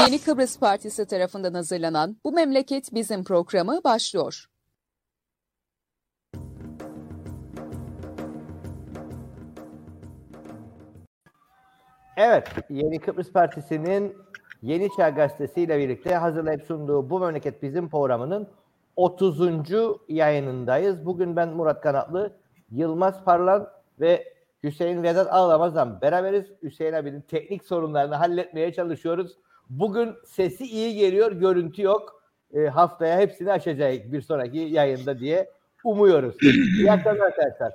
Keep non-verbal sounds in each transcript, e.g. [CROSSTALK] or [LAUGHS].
Yeni Kıbrıs Partisi tarafından hazırlanan Bu Memleket Bizim programı başlıyor. Evet, Yeni Kıbrıs Partisi'nin Yeni Çağ Gazetesi ile birlikte hazırlayıp sunduğu Bu Memleket Bizim programının 30. yayınındayız. Bugün ben Murat Kanatlı, Yılmaz Parlan ve Hüseyin Vedat Ağlamaz'dan beraberiz. Hüseyin abinin teknik sorunlarını halletmeye çalışıyoruz. Bugün sesi iyi geliyor, görüntü yok. E, haftaya hepsini açacağız bir sonraki yayında diye umuyoruz. İyi akşamlar arkadaşlar.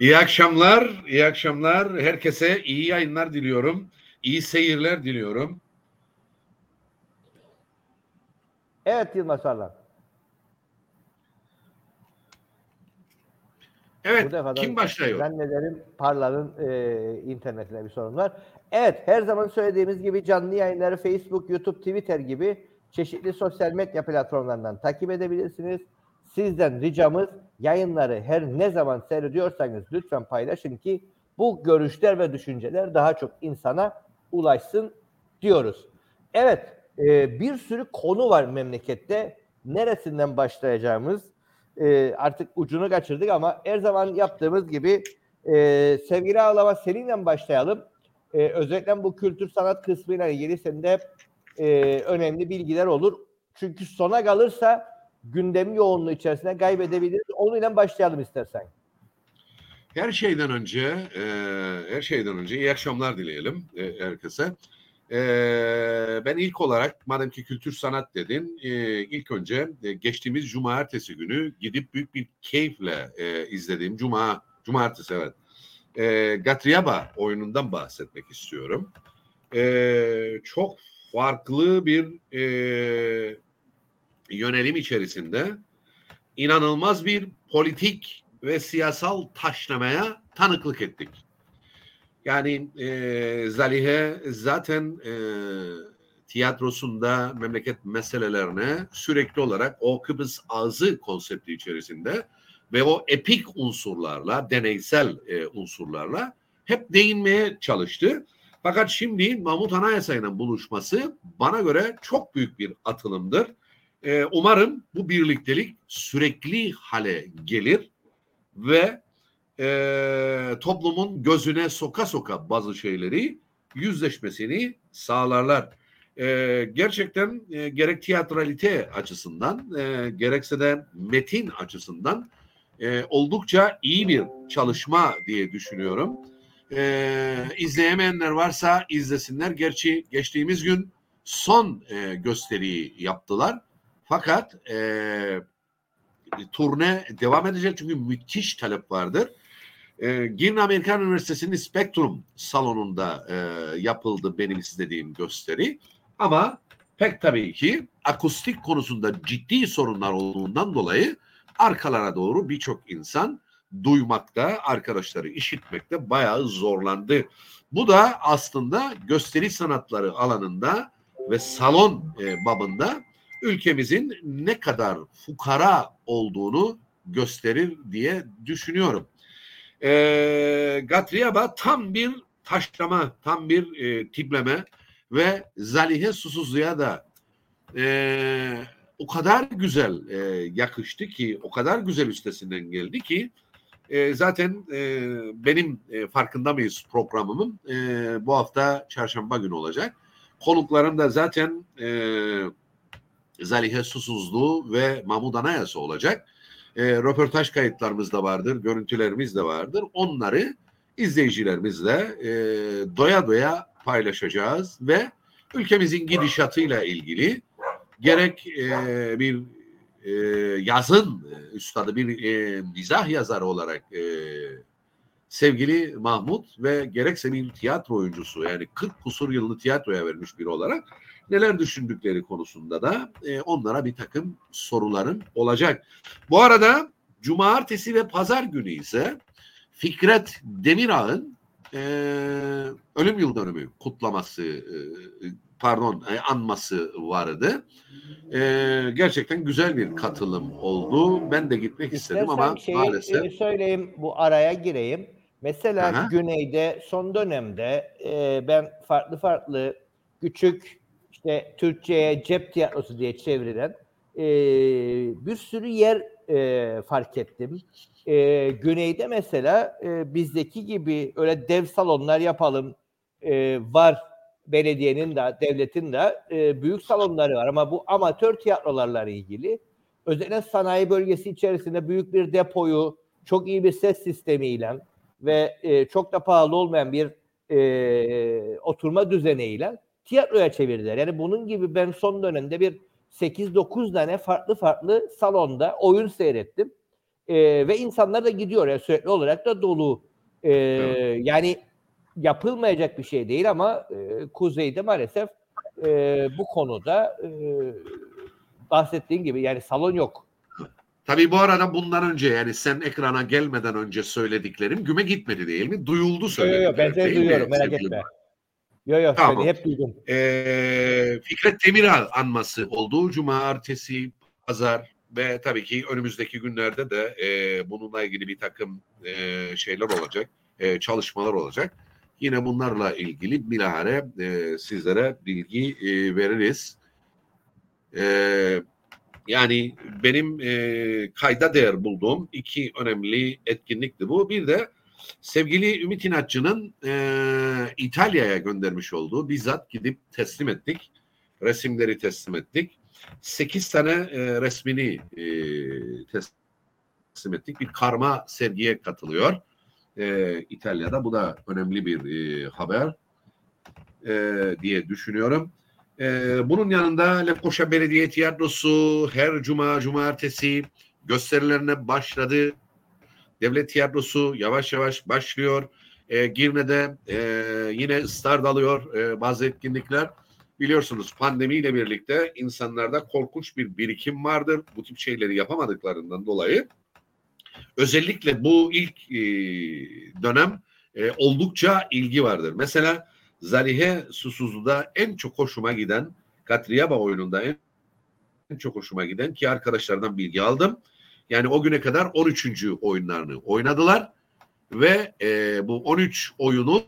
İyi akşamlar, iyi akşamlar. Herkese iyi yayınlar diliyorum. İyi seyirler diliyorum. Evet Yılmaz Parlan. Evet, kim başlıyor? Zannederim Parlan'ın e, internetine bir sorun var. Evet, her zaman söylediğimiz gibi canlı yayınları Facebook, YouTube, Twitter gibi çeşitli sosyal medya platformlarından takip edebilirsiniz. Sizden ricamız yayınları her ne zaman seyrediyorsanız lütfen paylaşın ki bu görüşler ve düşünceler daha çok insana ulaşsın diyoruz. Evet, e, bir sürü konu var memlekette. Neresinden başlayacağımız e, artık ucunu kaçırdık ama her zaman yaptığımız gibi e, sevgili Ağlama seninle başlayalım. E, özellikle bu kültür sanat kısmıyla ilgili sende e, önemli bilgiler olur. Çünkü sona kalırsa gündem yoğunluğu içerisinde kaybedebiliriz. Onunla başlayalım istersen. Her şeyden önce, e, her şeyden önce iyi akşamlar dileyelim e, herkese. E, ben ilk olarak madem ki kültür sanat dedin, e, ilk önce e, geçtiğimiz cumartesi günü gidip büyük bir keyifle e, izlediğim cuma, cumartesi evet, e, Gatriaba oyunundan bahsetmek istiyorum. E, çok farklı bir e, yönelim içerisinde inanılmaz bir politik ve siyasal taşlamaya tanıklık ettik. Yani e, Zalihe zaten e, tiyatrosunda memleket meselelerine sürekli olarak o Kıbrıs ağzı konsepti içerisinde ve o epik unsurlarla, deneysel e, unsurlarla hep değinmeye çalıştı. Fakat şimdi Mahmut Anayasa ile buluşması bana göre çok büyük bir atılımdır. E, umarım bu birliktelik sürekli hale gelir ve e, toplumun gözüne soka soka bazı şeyleri yüzleşmesini sağlarlar. E, gerçekten e, gerek tiyatralite açısından e, gerekse de metin açısından e, oldukça iyi bir çalışma diye düşünüyorum. E, izleyemeyenler varsa izlesinler. Gerçi geçtiğimiz gün son e, gösteriyi yaptılar. Fakat e, turne devam edecek çünkü müthiş talep vardır. E, Girne Amerikan Üniversitesi'nin Spektrum salonunda e, yapıldı benim istediğim gösteri. Ama pek tabii ki akustik konusunda ciddi sorunlar olduğundan dolayı arkalara doğru birçok insan duymakta, arkadaşları işitmekte bayağı zorlandı. Bu da aslında gösteri sanatları alanında ve salon e, babında ülkemizin ne kadar fukara olduğunu gösterir diye düşünüyorum. E, Gatriaba tam bir taşlama, tam bir e, tipleme ve Zalihe Susuzlu'ya da e, o kadar güzel e, yakıştı ki, o kadar güzel üstesinden geldi ki e, zaten e, benim e, farkında mıyız programımın e, bu hafta çarşamba günü olacak. Konuklarım da zaten e, Zalihe Susuzlu ve Mahmud Anayasa olacak. E, röportaj kayıtlarımız da vardır, görüntülerimiz de vardır. Onları izleyicilerimizle e, doya doya paylaşacağız ve ülkemizin gidişatıyla ilgili gerek e, bir e, yazın e, üstadı bir e, mizah yazarı olarak e, sevgili Mahmut ve gerekse bir tiyatro oyuncusu yani 40 kusur yılını tiyatroya vermiş biri olarak neler düşündükleri konusunda da e, onlara bir takım soruların olacak. Bu arada cumartesi ve pazar günü ise Fikret Demirağ'ın e, ölüm yıl dönümü kutlaması e, pardon e, anması vardı. E, gerçekten güzel bir katılım oldu. Ben de gitmek İstersen istedim ama şeyi, maalesef. E, söyleyeyim bu araya gireyim. Mesela Aha. güneyde son dönemde e, ben farklı farklı küçük işte Türkçe'ye cep tiyatrosu diye çevrilen e, bir sürü yer e, fark ettim. E, güneyde mesela e, bizdeki gibi öyle dev salonlar yapalım e, var belediyenin de devletin de e, büyük salonları var ama bu amatör tiyatrolarla ilgili özellikle sanayi bölgesi içerisinde büyük bir depoyu çok iyi bir ses sistemiyle ve e, çok da pahalı olmayan bir e, oturma düzeniyle tiyatroya çevirdiler. Yani bunun gibi ben son dönemde bir 8-9 tane farklı farklı salonda oyun seyrettim. E, ve insanlar da gidiyor yani sürekli olarak da dolu. E, evet. Yani yapılmayacak bir şey değil ama e, Kuzey'de maalesef e, bu konuda e, bahsettiğin gibi yani salon yok. Tabii bu arada bundan önce yani sen ekrana gelmeden önce söylediklerim güme gitmedi değil mi? Duyuldu söylediklerim. Yok yok ben seni duyuyorum merak etme. Yok yok tamam. hep duydum. Ee, Fikret Demiral anması oldu. Cumartesi, pazar ve tabii ki önümüzdeki günlerde de e, bununla ilgili bir takım e, şeyler olacak, e, çalışmalar olacak. Yine bunlarla ilgili bilahare e, sizlere bilgi e, veririz. E, yani benim e, kayda değer bulduğum iki önemli etkinlikti bu. Bir de sevgili Ümit İnatçı'nın e, İtalya'ya göndermiş olduğu bizzat gidip teslim ettik. Resimleri teslim ettik. Sekiz tane e, resmini e, teslim ettik. Bir karma sergiye katılıyor e, İtalya'da. Bu da önemli bir e, haber e, diye düşünüyorum. E, bunun yanında Lefkoşa Belediye Tiyatrosu her cuma cumartesi gösterilerine başladı. Devlet tiyatrosu yavaş yavaş başlıyor. E, Girne'de e, yine start alıyor e, bazı etkinlikler. Biliyorsunuz pandemiyle birlikte insanlarda korkunç bir birikim vardır. Bu tip şeyleri yapamadıklarından dolayı özellikle bu ilk e, dönem e, oldukça ilgi vardır. Mesela Zalihe Susuzlu'da en çok hoşuma giden Katriyaba oyununda en, en çok hoşuma giden ki arkadaşlardan bilgi aldım. Yani o güne kadar 13. oyunlarını oynadılar ve e, bu 13 oyunun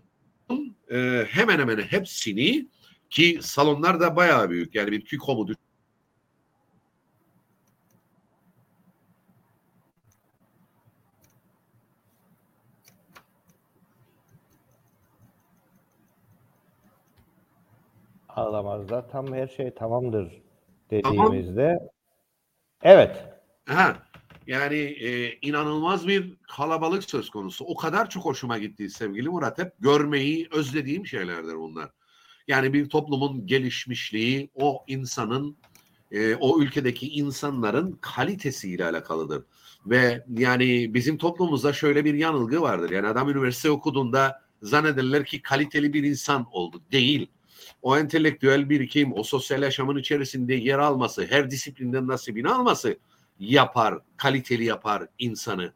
e, hemen hemen hepsini ki salonlar da bayağı büyük yani bir KİKOM'u Ağlamazda tam her şey tamamdır dediğimizde. Tamam. Evet. Ha, yani e, inanılmaz bir kalabalık söz konusu. O kadar çok hoşuma gitti sevgili Murat. Hep görmeyi özlediğim şeylerdir bunlar. Yani bir toplumun gelişmişliği o insanın e, o ülkedeki insanların kalitesiyle alakalıdır. Ve yani bizim toplumumuzda şöyle bir yanılgı vardır. Yani adam üniversite okuduğunda zannederler ki kaliteli bir insan oldu. Değil o entelektüel birikim, o sosyal yaşamın içerisinde yer alması, her disiplinden nasibini alması yapar, kaliteli yapar insanı.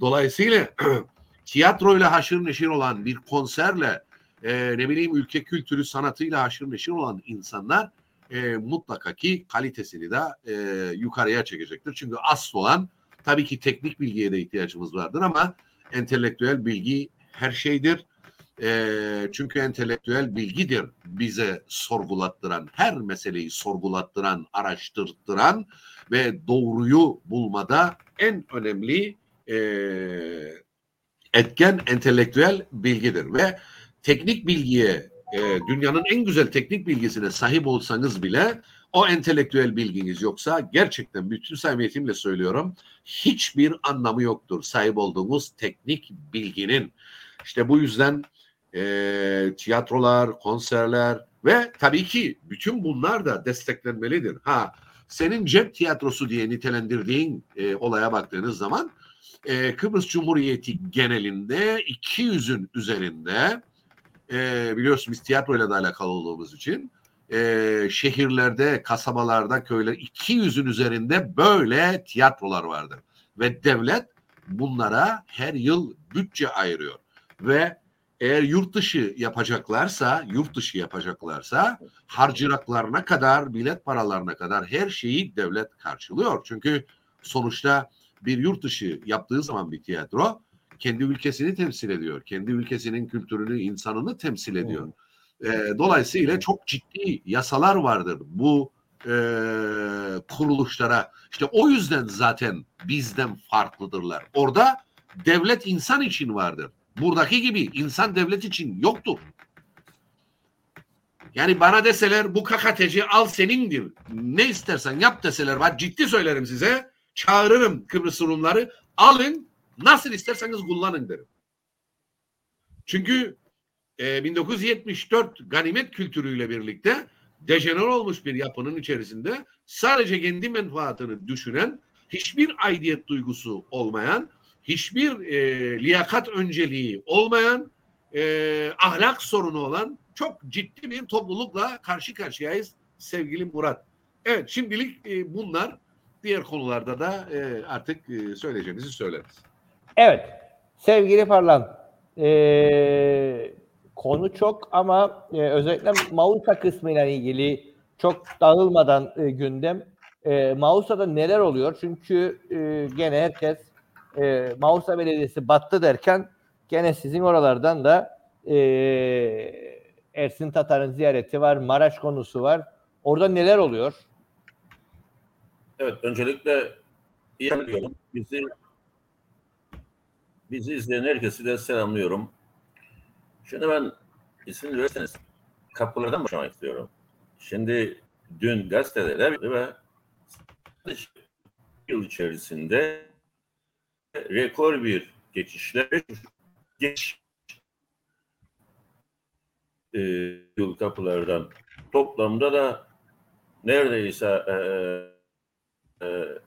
Dolayısıyla [CLEARS THROAT] tiyatroyla haşır neşir olan bir konserle e, ne bileyim ülke kültürü sanatıyla haşır neşir olan insanlar e, mutlaka ki kalitesini de e, yukarıya çekecektir. Çünkü asıl olan tabii ki teknik bilgiye de ihtiyacımız vardır ama entelektüel bilgi her şeydir e, çünkü entelektüel bilgidir bize sorgulattıran, her meseleyi sorgulattıran, araştırttıran ve doğruyu bulmada en önemli e, etken entelektüel bilgidir. Ve teknik bilgiye, e, dünyanın en güzel teknik bilgisine sahip olsanız bile o entelektüel bilginiz yoksa gerçekten bütün samimiyetimle söylüyorum hiçbir anlamı yoktur sahip olduğumuz teknik bilginin. İşte bu yüzden e, tiyatrolar, konserler ve tabii ki bütün bunlar da desteklenmelidir. Ha senin cep tiyatrosu diye nitelendirdiğin e, olaya baktığınız zaman e, Kıbrıs Cumhuriyeti genelinde 200'ün üzerinde e, biliyorsunuz tiyatroyla da alakalı olduğumuz için e, şehirlerde, kasabalarda, köyler 200'ün üzerinde böyle tiyatrolar vardır. Ve devlet bunlara her yıl bütçe ayırıyor. Ve eğer yurt dışı yapacaklarsa, yurt dışı yapacaklarsa harcıraklarına kadar, bilet paralarına kadar her şeyi devlet karşılıyor. Çünkü sonuçta bir yurt dışı yaptığı zaman bir tiyatro kendi ülkesini temsil ediyor. Kendi ülkesinin kültürünü, insanını temsil ediyor. E, dolayısıyla çok ciddi yasalar vardır bu e, kuruluşlara. İşte o yüzden zaten bizden farklıdırlar. Orada devlet insan için vardır. Buradaki gibi insan devlet için yoktur. Yani bana deseler bu kakateci al senindir. Ne istersen yap deseler. Bak ciddi söylerim size. Çağırırım Kıbrıs Rumları. Alın nasıl isterseniz kullanın derim. Çünkü e, 1974 ganimet kültürüyle birlikte dejener olmuş bir yapının içerisinde sadece kendi menfaatını düşünen, hiçbir aidiyet duygusu olmayan, hiçbir e, liyakat önceliği olmayan, e, ahlak sorunu olan çok ciddi bir toplulukla karşı karşıyayız sevgili Murat. Evet şimdilik e, bunlar diğer konularda da e, artık e, söyleyeceğimizi söyleriz. Evet sevgili Parlan e, konu çok ama e, özellikle Mausa kısmıyla ilgili çok dağılmadan e, gündem. E, Mausa'da neler oluyor? Çünkü e, gene herkes e, Mausa Belediyesi battı derken gene sizin oralardan da e, Ersin Tatar'ın ziyareti var, Maraş konusu var. Orada neler oluyor? Evet, öncelikle iyi biliyorum. Bizi bizi izleyen herkesi de selamlıyorum. Şimdi ben isim verirseniz kapılardan başlamak istiyorum. Şimdi dün gazetelerde ve yıl içerisinde rekor bir geçişler geç e, yıl kapılardan toplamda da neredeyse e, e,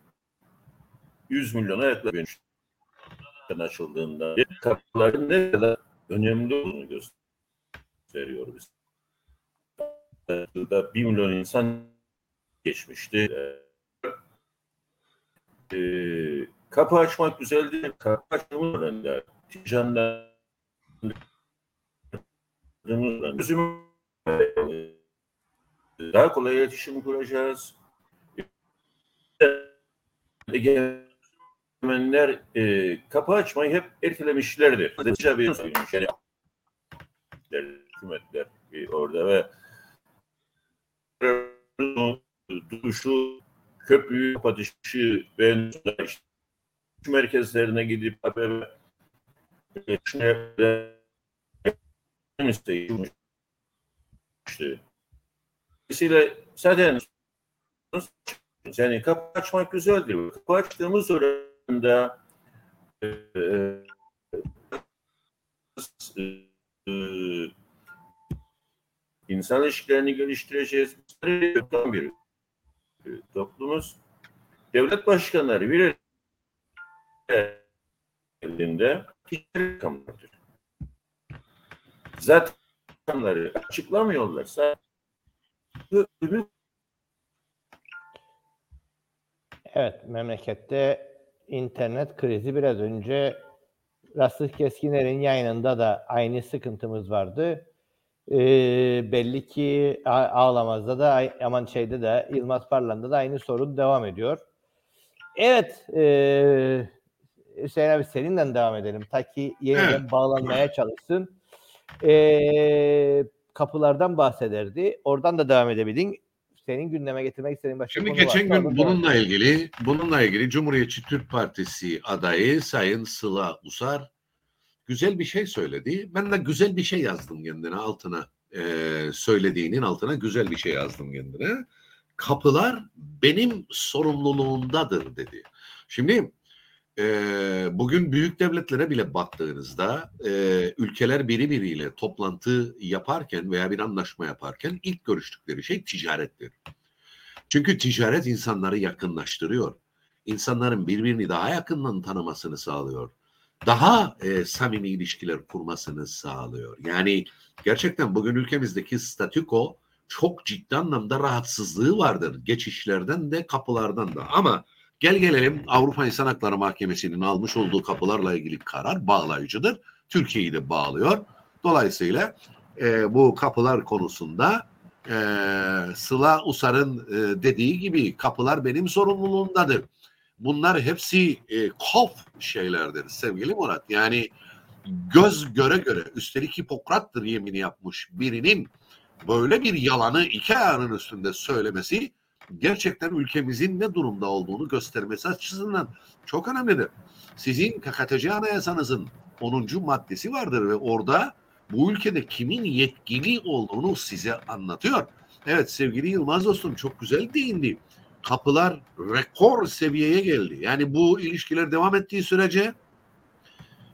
100 milyona yaklaşıyor açıldığında kapıların ne kadar önemli olduğunu gösteriyor biz. Yılda 1 milyon insan geçmişti. E, kapı açmak güzel değil. Kapı açmamız önemli. Ticanlar daha kolay iletişim kuracağız. Egemenler e, kapı açmayı hep ertelemişlerdir. Yani hükümetler e, orada ve duruşu, köprüyü kapatışı ve işte, merkezlerine gidip işte. Dolayısıyla zaten yani kapı açmak güzeldir. Kapı açtığımız oranda e, e, e, insan ilişkilerini geliştireceğiz. Bir toplumuz devlet başkanları bir elinde kamudur. Zaten açıklamıyorlar. Evet, memlekette internet krizi biraz önce Rastık Keskiner'in yayınında da aynı sıkıntımız vardı. Ee, belli ki Ağlamaz'da da aman şeyde de Yılmaz Parlan'da da aynı sorun devam ediyor. Evet, e, Hüseyin abi seninle devam edelim. Ta ki yeniden bağlanmaya çalışsın e, kapılardan bahsederdi. Oradan da devam edebildin. Senin gündeme getirmek istediğin başka Şimdi konu geçen varsa gün bununla ilgili bununla ilgili Cumhuriyetçi Türk Partisi adayı Sayın Sıla Usar güzel bir şey söyledi. Ben de güzel bir şey yazdım kendine altına e, söylediğinin altına güzel bir şey yazdım kendine. Kapılar benim sorumluluğumdadır dedi. Şimdi bugün büyük devletlere bile baktığınızda e, ülkeler biri biriyle toplantı yaparken veya bir anlaşma yaparken ilk görüştükleri şey ticarettir. Çünkü ticaret insanları yakınlaştırıyor. İnsanların birbirini daha yakından tanımasını sağlıyor. Daha e, samimi ilişkiler kurmasını sağlıyor. Yani gerçekten bugün ülkemizdeki statüko çok ciddi anlamda rahatsızlığı vardır. Geçişlerden de kapılardan da. Ama Gel gelelim Avrupa İnsan Hakları Mahkemesi'nin almış olduğu kapılarla ilgili karar bağlayıcıdır. Türkiye'yi de bağlıyor. Dolayısıyla e, bu kapılar konusunda e, Sıla Usar'ın e, dediği gibi kapılar benim sorumluluğumdadır. Bunlar hepsi e, kof şeylerdir sevgili Murat. Yani göz göre göre üstelik Hipokrat'tır yemini yapmış birinin böyle bir yalanı iki ayağının üstünde söylemesi gerçekten ülkemizin ne durumda olduğunu göstermesi açısından çok önemlidir. Sizin KKTC Anayasanızın 10. maddesi vardır ve orada bu ülkede kimin yetkili olduğunu size anlatıyor. Evet sevgili Yılmaz dostum çok güzel değindi. Kapılar rekor seviyeye geldi. Yani bu ilişkiler devam ettiği sürece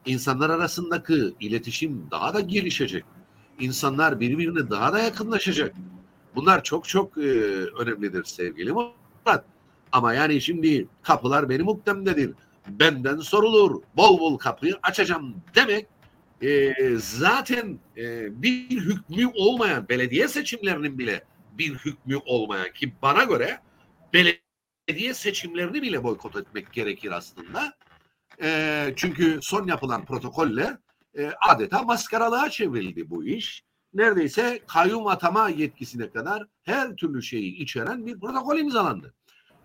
insanlar arasındaki iletişim daha da gelişecek. İnsanlar birbirine daha da yakınlaşacak. Bunlar çok çok e, önemlidir sevgili Murat. Ama yani şimdi kapılar benim ukdemdedir. Benden sorulur. Bol bol kapıyı açacağım demek e, zaten e, bir hükmü olmayan belediye seçimlerinin bile bir hükmü olmayan ki bana göre belediye seçimlerini bile boykot etmek gerekir aslında. E, çünkü son yapılan protokolle e, adeta maskaralığa çevrildi bu iş. Neredeyse kayyum atama yetkisine kadar her türlü şeyi içeren bir protokol imzalandı.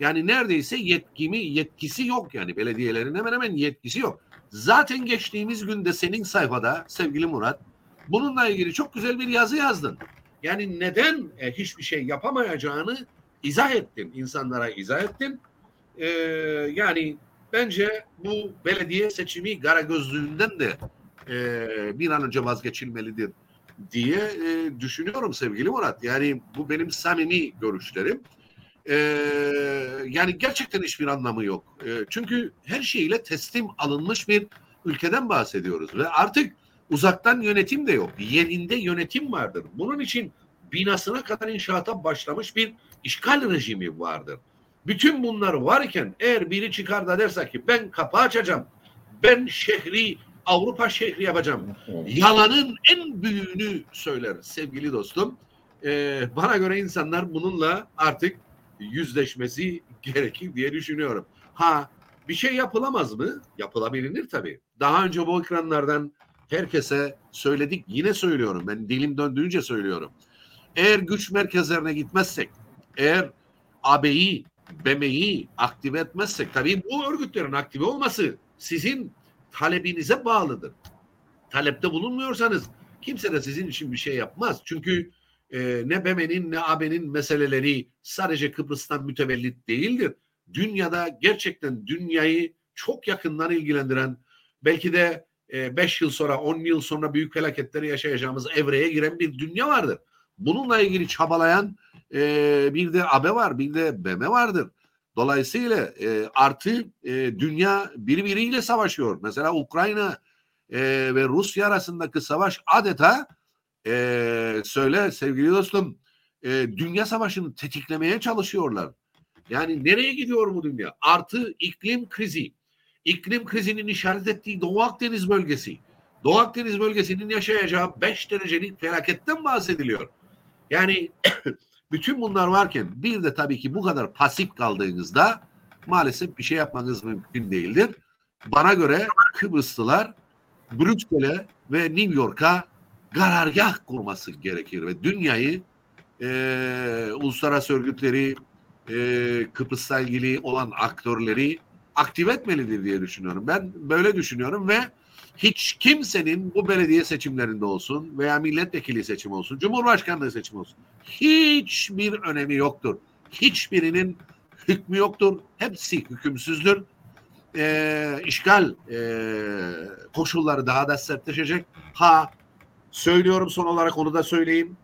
Yani neredeyse yetkimi yetkisi yok yani belediyelerin hemen hemen yetkisi yok. Zaten geçtiğimiz günde senin sayfada sevgili Murat bununla ilgili çok güzel bir yazı yazdın. Yani neden e, hiçbir şey yapamayacağını izah ettin. insanlara izah ettin. Ee, yani bence bu belediye seçimi gara gözlüğünden de e, bir an önce vazgeçilmelidir diye e, düşünüyorum sevgili Murat. Yani bu benim samimi görüşlerim. Ee, yani gerçekten hiçbir anlamı yok. Ee, çünkü her şeyle teslim alınmış bir ülkeden bahsediyoruz ve artık uzaktan yönetim de yok. Yerinde yönetim vardır. Bunun için binasına kadar inşaata başlamış bir işgal rejimi vardır. Bütün bunlar varken eğer biri çıkar da derse ki ben kapı açacağım, ben şehri Avrupa şehri yapacağım. Yalanın en büyüğünü söyler sevgili dostum. Ee, bana göre insanlar bununla artık yüzleşmesi gerekir diye düşünüyorum. Ha bir şey yapılamaz mı? Yapılabilir tabii. Daha önce bu ekranlardan herkese söyledik. Yine söylüyorum. Ben dilim döndüğünce söylüyorum. Eğer güç merkezlerine gitmezsek, eğer AB'yi, BM'yi aktive etmezsek, tabii bu örgütlerin aktive olması sizin talebinize bağlıdır. Talepte bulunmuyorsanız kimse de sizin için bir şey yapmaz. Çünkü e, ne BM'nin ne AB'nin meseleleri sadece Kıbrıs'tan mütevellit değildir. Dünyada gerçekten dünyayı çok yakından ilgilendiren belki de 5 e, yıl sonra 10 yıl sonra büyük felaketleri yaşayacağımız evreye giren bir dünya vardır. Bununla ilgili çabalayan e, bir de AB var bir de BM vardır. Dolayısıyla e, artı e, dünya birbiriyle savaşıyor. Mesela Ukrayna e, ve Rusya arasındaki savaş adeta e, söyle sevgili dostum e, dünya savaşını tetiklemeye çalışıyorlar. Yani nereye gidiyor bu dünya? Artı iklim krizi. İklim krizinin işaret ettiği Doğu Akdeniz bölgesi. Doğu Akdeniz bölgesinin yaşayacağı 5 derecelik felaketten bahsediliyor. Yani bütün bunlar varken bir de tabii ki bu kadar pasif kaldığınızda maalesef bir şey yapmanız mümkün değildir. Bana göre Kıbrıslılar Brüksel'e ve New York'a karargah kurması gerekir ve dünyayı e, uluslararası örgütleri e, Kıbrıs'la ilgili olan aktörleri aktive etmelidir diye düşünüyorum. Ben böyle düşünüyorum ve hiç kimsenin bu belediye seçimlerinde olsun veya milletvekili seçimi olsun, cumhurbaşkanlığı seçimi olsun hiçbir önemi yoktur. Hiçbirinin hükmü yoktur. Hepsi hükümsüzdür. Ee, işgal e, koşulları daha da sertleşecek. Ha Söylüyorum son olarak onu da söyleyeyim.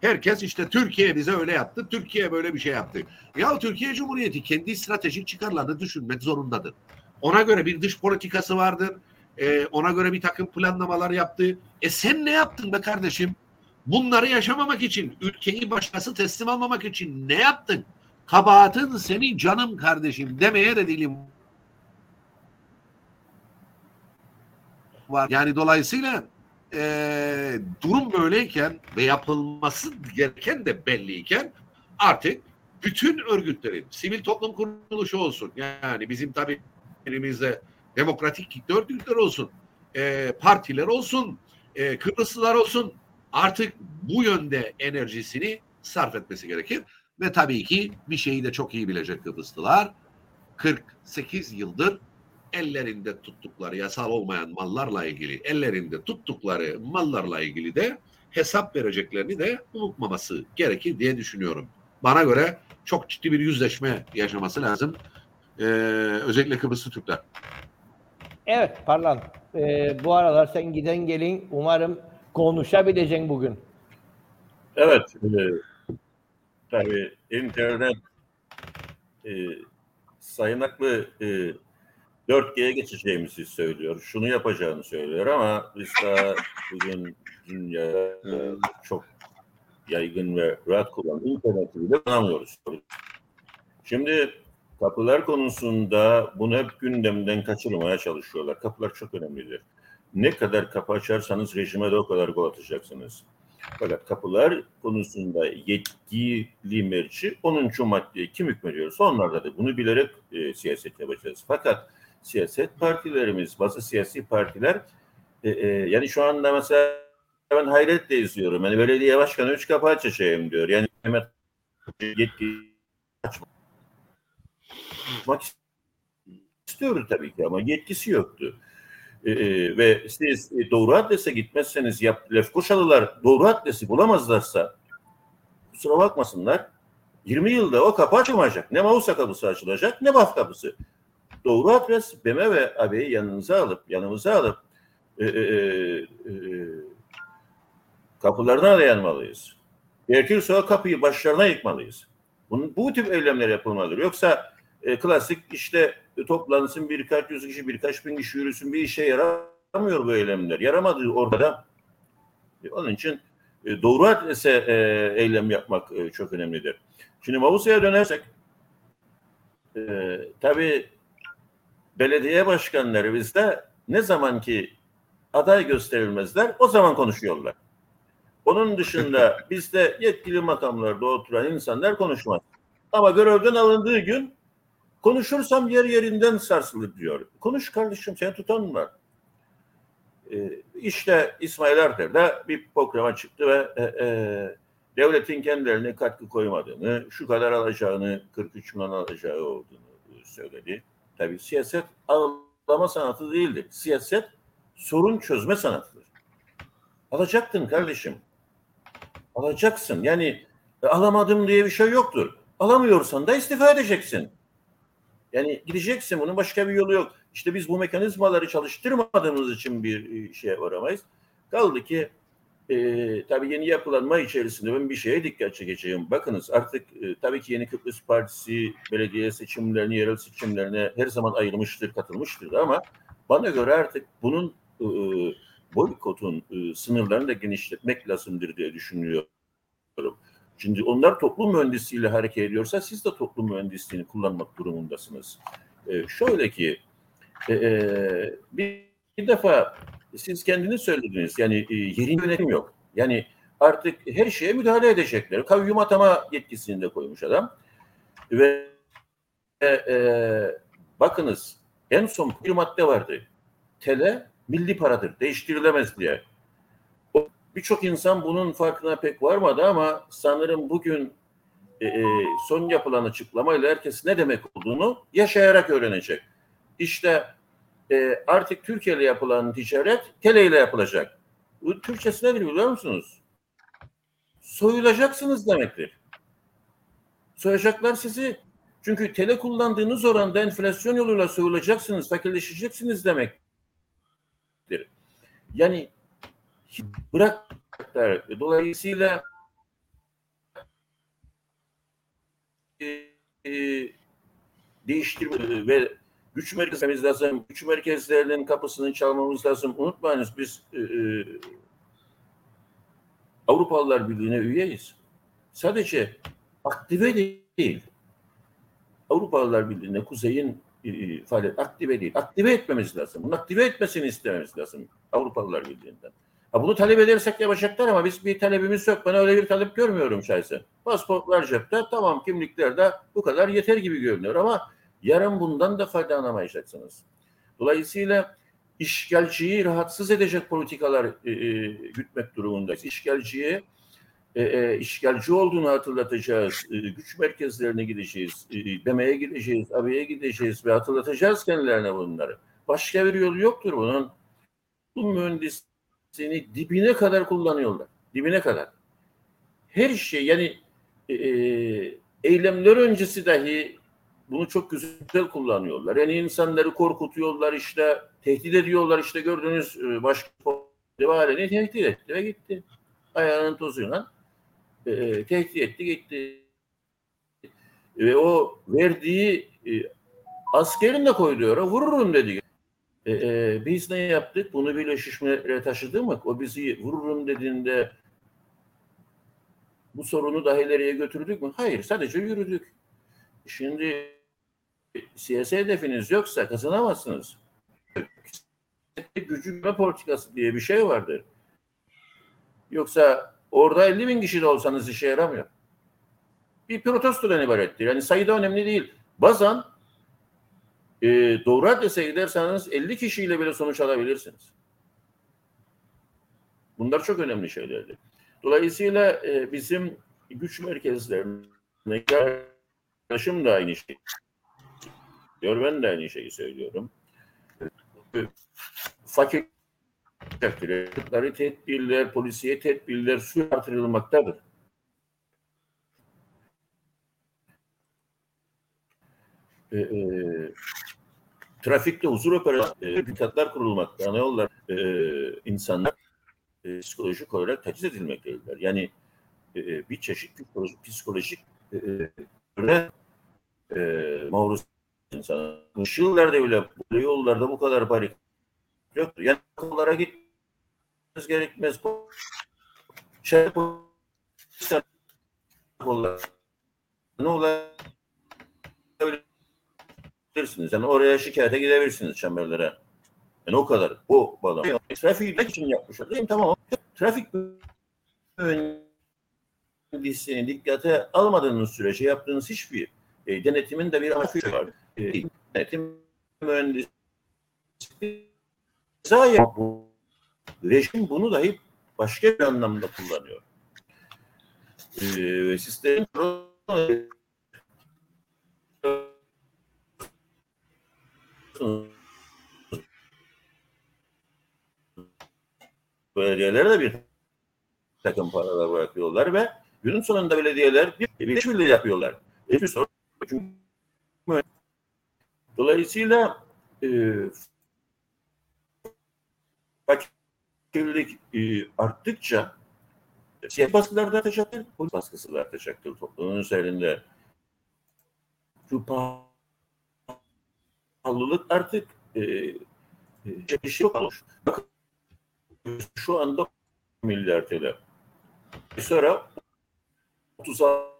Herkes işte Türkiye bize öyle yaptı, Türkiye böyle bir şey yaptı. Ya Türkiye Cumhuriyeti kendi stratejik çıkarlarını düşünmek zorundadır. Ona göre bir dış politikası vardır. Ee, ona göre bir takım planlamalar yaptı. E sen ne yaptın be kardeşim? Bunları yaşamamak için, ülkeyi başkası teslim almamak için ne yaptın? Kabahatin senin canım kardeşim demeye de dilim var. Yani dolayısıyla e, durum böyleyken ve yapılması gereken de belliyken artık bütün örgütlerin, sivil toplum kuruluşu olsun, yani bizim tabii elimizde demokratik örgütler olsun, e, partiler olsun, e, Kıbrıslılar olsun artık bu yönde enerjisini sarf etmesi gerekir. Ve tabii ki bir şeyi de çok iyi bilecek Kıbrıslılar. 48 yıldır ellerinde tuttukları yasal olmayan mallarla ilgili, ellerinde tuttukları mallarla ilgili de hesap vereceklerini de unutmaması gerekir diye düşünüyorum. Bana göre çok ciddi bir yüzleşme yaşaması lazım. Ee, özellikle Kıbrıslı Türkler. Evet Parlan. Ee, bu aralar sen giden gelin umarım konuşabileceksin bugün. Evet. E, tabii internet e, Sayın Aklı e, 4G'ye geçeceğimizi söylüyor. Şunu yapacağını söylüyor ama biz daha bugün dünya çok yaygın ve rahat kullanan interneti bile kullanamıyoruz. Şimdi kapılar konusunda bunu hep gündemden kaçırmaya çalışıyorlar. Kapılar çok önemlidir. Ne kadar kapı açarsanız rejime de o kadar gol atacaksınız. Fakat kapılar konusunda yetkili merci 10. maddeye kim hükmediyorsa onlarda da bunu bilerek e, siyaset yapacağız. Fakat siyaset partilerimiz, bazı siyasi partiler e, e, yani şu anda mesela ben hayretle izliyorum. Yani belediye başkanı üç kapı açacağım diyor. Yani Mehmet yetki açmak istiyordu tabii ki ama yetkisi yoktu. Ee, ve siz doğru adrese gitmezseniz yap, Lefkoşalılar doğru adresi bulamazlarsa kusura bakmasınlar 20 yılda o kapı açılmayacak. Ne Mausa kapısı açılacak ne Baf kapısı. Doğru adres Beme ve abiyi yanınıza alıp yanımıza alıp e, e, e, kapılarına dayanmalıyız. Gerekirse o kapıyı başlarına yıkmalıyız. Bunun, bu tip eylemler yapılmalıdır. Yoksa e, klasik işte toplansın birkaç yüz kişi birkaç bin kişi yürüsün bir işe yaramıyor bu eylemler. Yaramadığı ortada. E, onun için e, doğru adrese e, eylem yapmak e, çok önemlidir. Şimdi Mavusa'ya dönersek e, tabii belediye başkanları bizde ne zaman ki aday gösterilmezler o zaman konuşuyorlar. Onun dışında bizde yetkili makamlarda oturan insanlar konuşmaz. Ama görevden alındığı gün konuşursam yer yerinden sarsılır diyor. Konuş kardeşim sen tutan var. Ee, işte İsmail Erter'de bir programa çıktı ve e, e, devletin kendilerine katkı koymadığını, şu kadar alacağını, 43 milyon alacağı olduğunu söyledi. Tabii siyaset ağlama sanatı değildir. Siyaset sorun çözme sanatıdır. Alacaktın kardeşim. Alacaksın. Yani e, alamadım diye bir şey yoktur. Alamıyorsan da istifa edeceksin. Yani gideceksin. Bunun başka bir yolu yok. İşte biz bu mekanizmaları çalıştırmadığımız için bir e, şeye varamayız. Kaldı ki e, tabii yeni yapılanma içerisinde ben bir şeye dikkat çekeceğim. Bakınız artık e, tabii ki Yeni Kıbrıs Partisi belediye seçimlerini, yerel seçimlerine her zaman ayrılmıştır, katılmıştır ama bana göre artık bunun e, boykotun e, sınırlarını da genişletmek lazımdır diye düşünüyorum. Şimdi onlar toplum mühendisliğiyle hareket ediyorsa siz de toplum mühendisliğini kullanmak durumundasınız. E, şöyle ki e, e, bir, bir defa siz kendiniz söylediniz yani e, yerin yönetim yok. Yani artık her şeye müdahale edecekler. Kayyum atama yetkisini de koymuş adam. Ve e, e, bakınız en son bir madde vardı. Tele milli paradır. Değiştirilemez diye. Birçok insan bunun farkına pek varmadı ama sanırım bugün e, e, son yapılan açıklamayla herkes ne demek olduğunu yaşayarak öğrenecek. İşte e, artık Türkiye ile yapılan ticaret tele ile yapılacak. Bu Türkçesi nedir biliyor musunuz? Soyulacaksınız demektir. Soyacaklar sizi. Çünkü tele kullandığınız oranda enflasyon yoluyla soyulacaksınız, fakirleşeceksiniz demektir. Yani bırak dolayısıyla e, e, değiştirme ve güç merkezimiz lazım. Güç merkezlerinin kapısını çalmamız lazım. Unutmayınız biz e, e, Avrupalılar Birliği'ne üyeyiz. Sadece aktive değil. Avrupalılar Birliği'ne kuzeyin e, faaliyet aktive değil. Aktive etmemiz lazım. Bunu aktive etmesini istememiz lazım Avrupalılar Birliği'nden. Ha bunu talep edersek yapacaklar ama biz bir talebimiz yok. Ben öyle bir talep görmüyorum şahsen. Pasportlar cepte tamam kimlikler de bu kadar yeter gibi görünüyor ama yarın bundan da faydalanamayacaksınız. Dolayısıyla işgalciyi rahatsız edecek politikalar e, e, gütmek durumundayız. İşgalciye e, e, işgalci olduğunu hatırlatacağız. E, güç merkezlerine gideceğiz. E, BM'ye gideceğiz, AB'ye gideceğiz ve hatırlatacağız kendilerine bunları. Başka bir yolu yoktur bunun. Bu mühendisliğini dibine kadar kullanıyorlar. Dibine kadar. Her şey yani e, e eylemler öncesi dahi bunu çok güzel kullanıyorlar. Yani insanları korkutuyorlar işte, tehdit ediyorlar işte gördüğünüz e, valini tehdit etti ve gitti. Ayağının tozuyla e, e, tehdit etti gitti. Ve o verdiği e, askerin de koyduğu yere vururum dedi. E, e, biz ne yaptık? Bunu bile şişmelere taşıdı mı? O bizi vururum dediğinde bu sorunu daha ileriye götürdük mü? Hayır, sadece yürüdük. Şimdi siyasi hedefiniz yoksa kazanamazsınız. Gücünme politikası diye bir şey vardır. Yoksa orada 50 bin kişi de olsanız işe yaramıyor. Bir protestodan ibarettir. Yani sayıda önemli değil. Bazen e, doğru adrese giderseniz 50 kişiyle bile sonuç alabilirsiniz. Bunlar çok önemli şeylerdir. Dolayısıyla e, bizim güç merkezlerine yaklaşım da aynı şey. Diyor ben de aynı şeyi söylüyorum. Fakir takdirleri, tedbirler, polisiye tedbirler sürekli artırılmaktadır. E, e, trafikte huzur operasyonu e, kurulmakta. Ne yollar e, insanlar e, psikolojik olarak taciz edilmektedirler. Yani e, bir çeşit psikolojik, psikolojik e, e, e, maruz insana. Yıllarda bile bu yollarda bu kadar barikat yoktu. Yani okullara gitmeniz gerekmez. Şey ne olabilirsiniz? Yani oraya şikayete gidebilirsiniz çemberlere. Yani o kadar. O bağlam. Trafiği için yapmışlar. Değil mi? Tamam. Trafik mühendisliğini dikkate almadığınız sürece yaptığınız hiçbir e, denetimin de bir amacı var. E, denetim mühendisliği bu rejim bunu dahi başka bir anlamda kullanıyor. E, ve sistemin belediyelere de bir takım paralar bırakıyorlar ve günün sonunda belediyeler bir, bir işbirliği yapıyorlar. Hiçbir sorun Dolayısıyla e, fakirlik e, arttıkça siyasi baskılar da artacaktır, polis baskısı da artacaktır toplumun üzerinde. Şu pahalılık artık e, e, şey yok. Bakın şu anda milyar TL. Sonra 36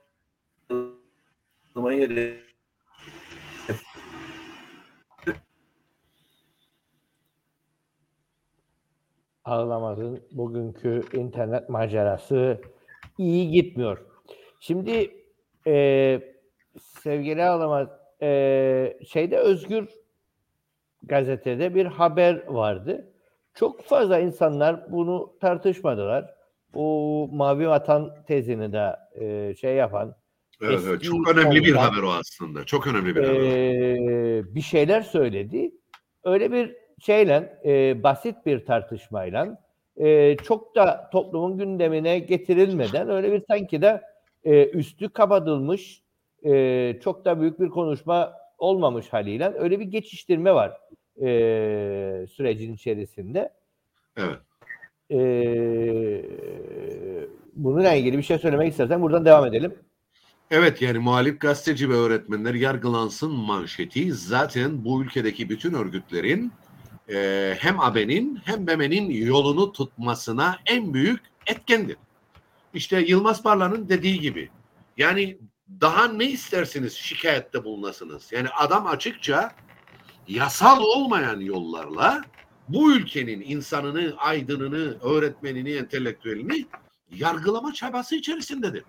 hedef Ağlamaz'ın bugünkü internet macerası iyi gitmiyor. Şimdi e, sevgili Ağlamaz e, şeyde Özgür gazetede bir haber vardı. Çok fazla insanlar bunu tartışmadılar. Bu Mavi Vatan tezini de e, şey yapan Evet, evet, çok önemli bir haber o aslında. Çok önemli bir e, haber. Bir şeyler söyledi. Öyle bir şeyle e, basit bir tartışmayla e, çok da toplumun gündemine getirilmeden öyle bir sanki de e, üstü kapatılmış e, çok da büyük bir konuşma olmamış haliyle öyle bir geçiştirme var e, sürecin içerisinde. Evet. E, bununla ilgili bir şey söylemek istersen buradan devam edelim. Evet yani muhalif gazeteci ve öğretmenler yargılansın manşeti zaten bu ülkedeki bütün örgütlerin e, hem AB'nin hem BEME'nin yolunu tutmasına en büyük etkendir. İşte Yılmaz Parla'nın dediği gibi yani daha ne istersiniz şikayette bulunasınız? Yani adam açıkça yasal olmayan yollarla bu ülkenin insanını, aydınını, öğretmenini, entelektüelini yargılama çabası içerisindedir.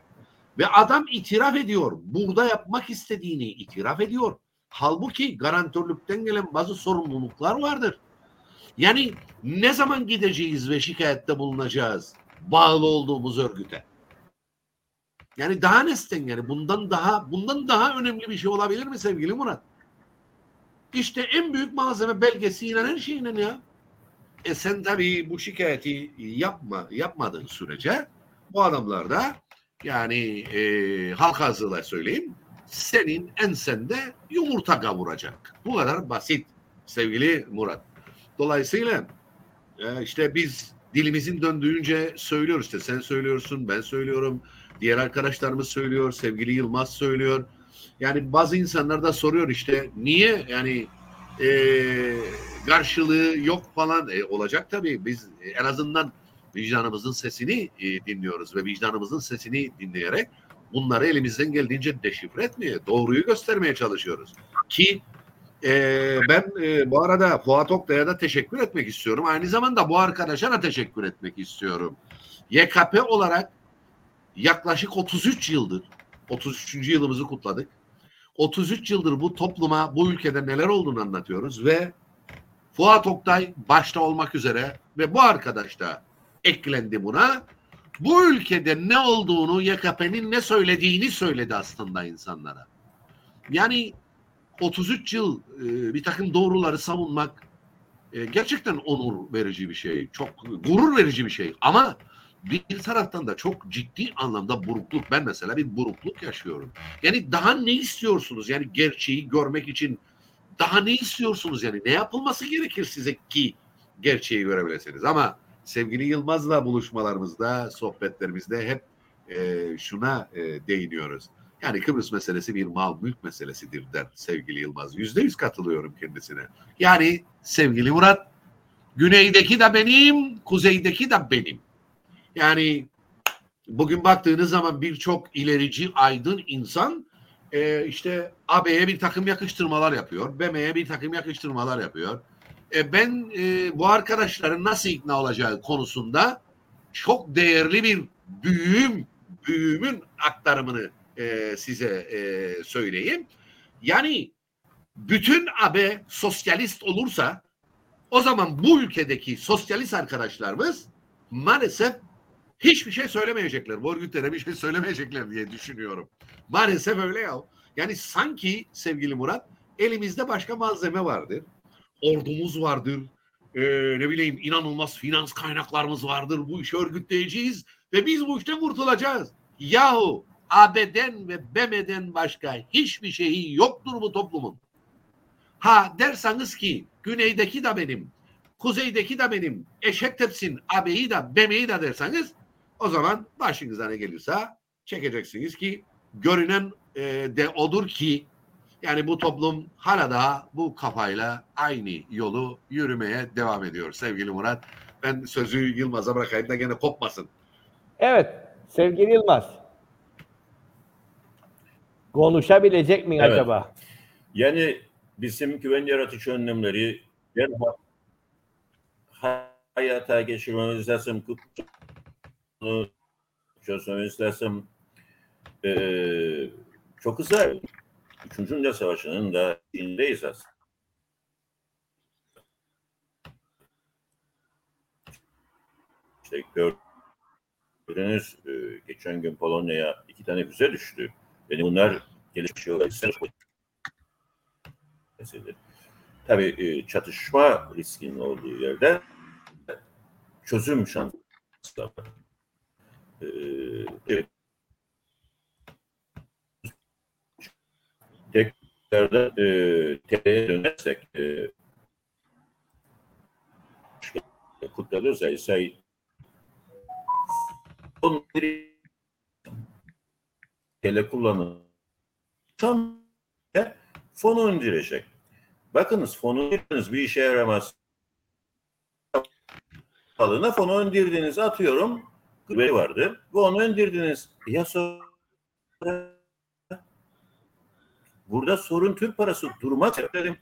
Ve adam itiraf ediyor. Burada yapmak istediğini itiraf ediyor. Halbuki garantörlükten gelen bazı sorumluluklar vardır. Yani ne zaman gideceğiz ve şikayette bulunacağız bağlı olduğumuz örgüte? Yani daha nesten yani bundan daha bundan daha önemli bir şey olabilir mi sevgili Murat? İşte en büyük malzeme belgesiyle her şeyle ya. E sen tabii bu şikayeti yapma yapmadığın sürece bu adamlar da yani e, halk ağzıyla söyleyeyim senin ensende yumurta kavuracak. Bu kadar basit sevgili Murat. Dolayısıyla e, işte biz dilimizin döndüğünce söylüyoruz işte sen söylüyorsun ben söylüyorum diğer arkadaşlarımız söylüyor sevgili Yılmaz söylüyor. Yani bazı insanlar da soruyor işte niye yani e, karşılığı yok falan e, olacak tabii biz en azından vicdanımızın sesini e, dinliyoruz ve vicdanımızın sesini dinleyerek bunları elimizden geldiğince deşifre etmeye, doğruyu göstermeye çalışıyoruz. Ki e, ben e, bu arada Fuat Oktay'a da teşekkür etmek istiyorum. Aynı zamanda bu arkadaşa da teşekkür etmek istiyorum. YKP olarak yaklaşık 33 yıldır, 33. yılımızı kutladık. 33 yıldır bu topluma, bu ülkede neler olduğunu anlatıyoruz ve Fuat Oktay başta olmak üzere ve bu arkadaş da eklendi buna. Bu ülkede ne olduğunu, YKP'nin ne söylediğini söyledi aslında insanlara. Yani 33 yıl e, bir takım doğruları savunmak e, gerçekten onur verici bir şey. Çok gurur verici bir şey. Ama bir taraftan da çok ciddi anlamda burukluk. Ben mesela bir burukluk yaşıyorum. Yani daha ne istiyorsunuz? Yani gerçeği görmek için daha ne istiyorsunuz? Yani ne yapılması gerekir size ki gerçeği görebilirsiniz? Ama sevgili Yılmaz'la buluşmalarımızda, sohbetlerimizde hep e, şuna e, değiniyoruz. Yani Kıbrıs meselesi bir mal mülk meselesidir der sevgili Yılmaz. Yüzde yüz katılıyorum kendisine. Yani sevgili Murat, güneydeki de benim, kuzeydeki de benim. Yani bugün baktığınız zaman birçok ilerici, aydın insan e, işte AB'ye bir takım yakıştırmalar yapıyor. BM'ye bir takım yakıştırmalar yapıyor. E, ben e, bu arkadaşların nasıl ikna olacağı konusunda çok değerli bir büyüğüm, büyüğümün aktarımını e, size e, söyleyeyim. Yani bütün AB sosyalist olursa o zaman bu ülkedeki sosyalist arkadaşlarımız maalesef hiçbir şey söylemeyecekler. Örgütlere bir şey söylemeyecekler diye düşünüyorum. Maalesef öyle ya. Yani sanki sevgili Murat elimizde başka malzeme vardır. Ordumuz vardır. Ee, ne bileyim inanılmaz finans kaynaklarımız vardır. Bu işi örgütleyeceğiz ve biz bu işten kurtulacağız. Yahu AB'den ve BM'den başka hiçbir şeyi yoktur bu toplumun. Ha derseniz ki güneydeki de benim, kuzeydeki de benim, eşek tepsin AB'yi de BM'yi de derseniz o zaman başınıza ne gelirse çekeceksiniz ki görünen e, de odur ki yani bu toplum hala daha bu kafayla aynı yolu yürümeye devam ediyor sevgili Murat. Ben sözü Yılmaz'a bırakayım da gene kopmasın. Evet sevgili Yılmaz. Konuşabilecek mi Evet. acaba? Yani bizim güven yaratıcı önlemleri hayata geçirmemiz lazım. Çözmemiz lazım. Ee, çok kısa Üçüncü Dünya Savaşı'nın da içindeyiz aslında. İşte gördünüz e, geçen gün Polonya'ya iki tane füze düştü. Yani bunlar meseledir. Tabii e, çatışma riskinin olduğu yerde çözüm şansı var. E. Tekrarda e, TL'ye dönersek e, Kutlar Özay say on bir. Tam fonu indirecek. Bakınız fonu indiriniz bir işe yaramaz. Alına fonu indirdiniz atıyorum. Güvey vardı. Ve onu indirdiniz. Ya sonra burada sorun Türk parası durmaz. Dedim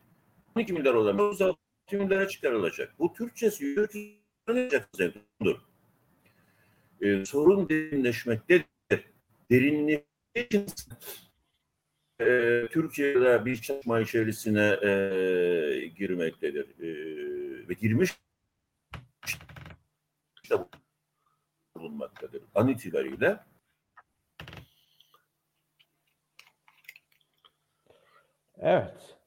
12 milyar olamıyor. 36 milyara çıkarılacak. Bu Türkçesi yürütülecek dur. Ee, sorun derinleşmektedir. Derinliği için e, Türkiye'de bir çatışma içerisine e, girmektedir. E, ve girmiş işte bulunmaktadır an itibariyle. Evet.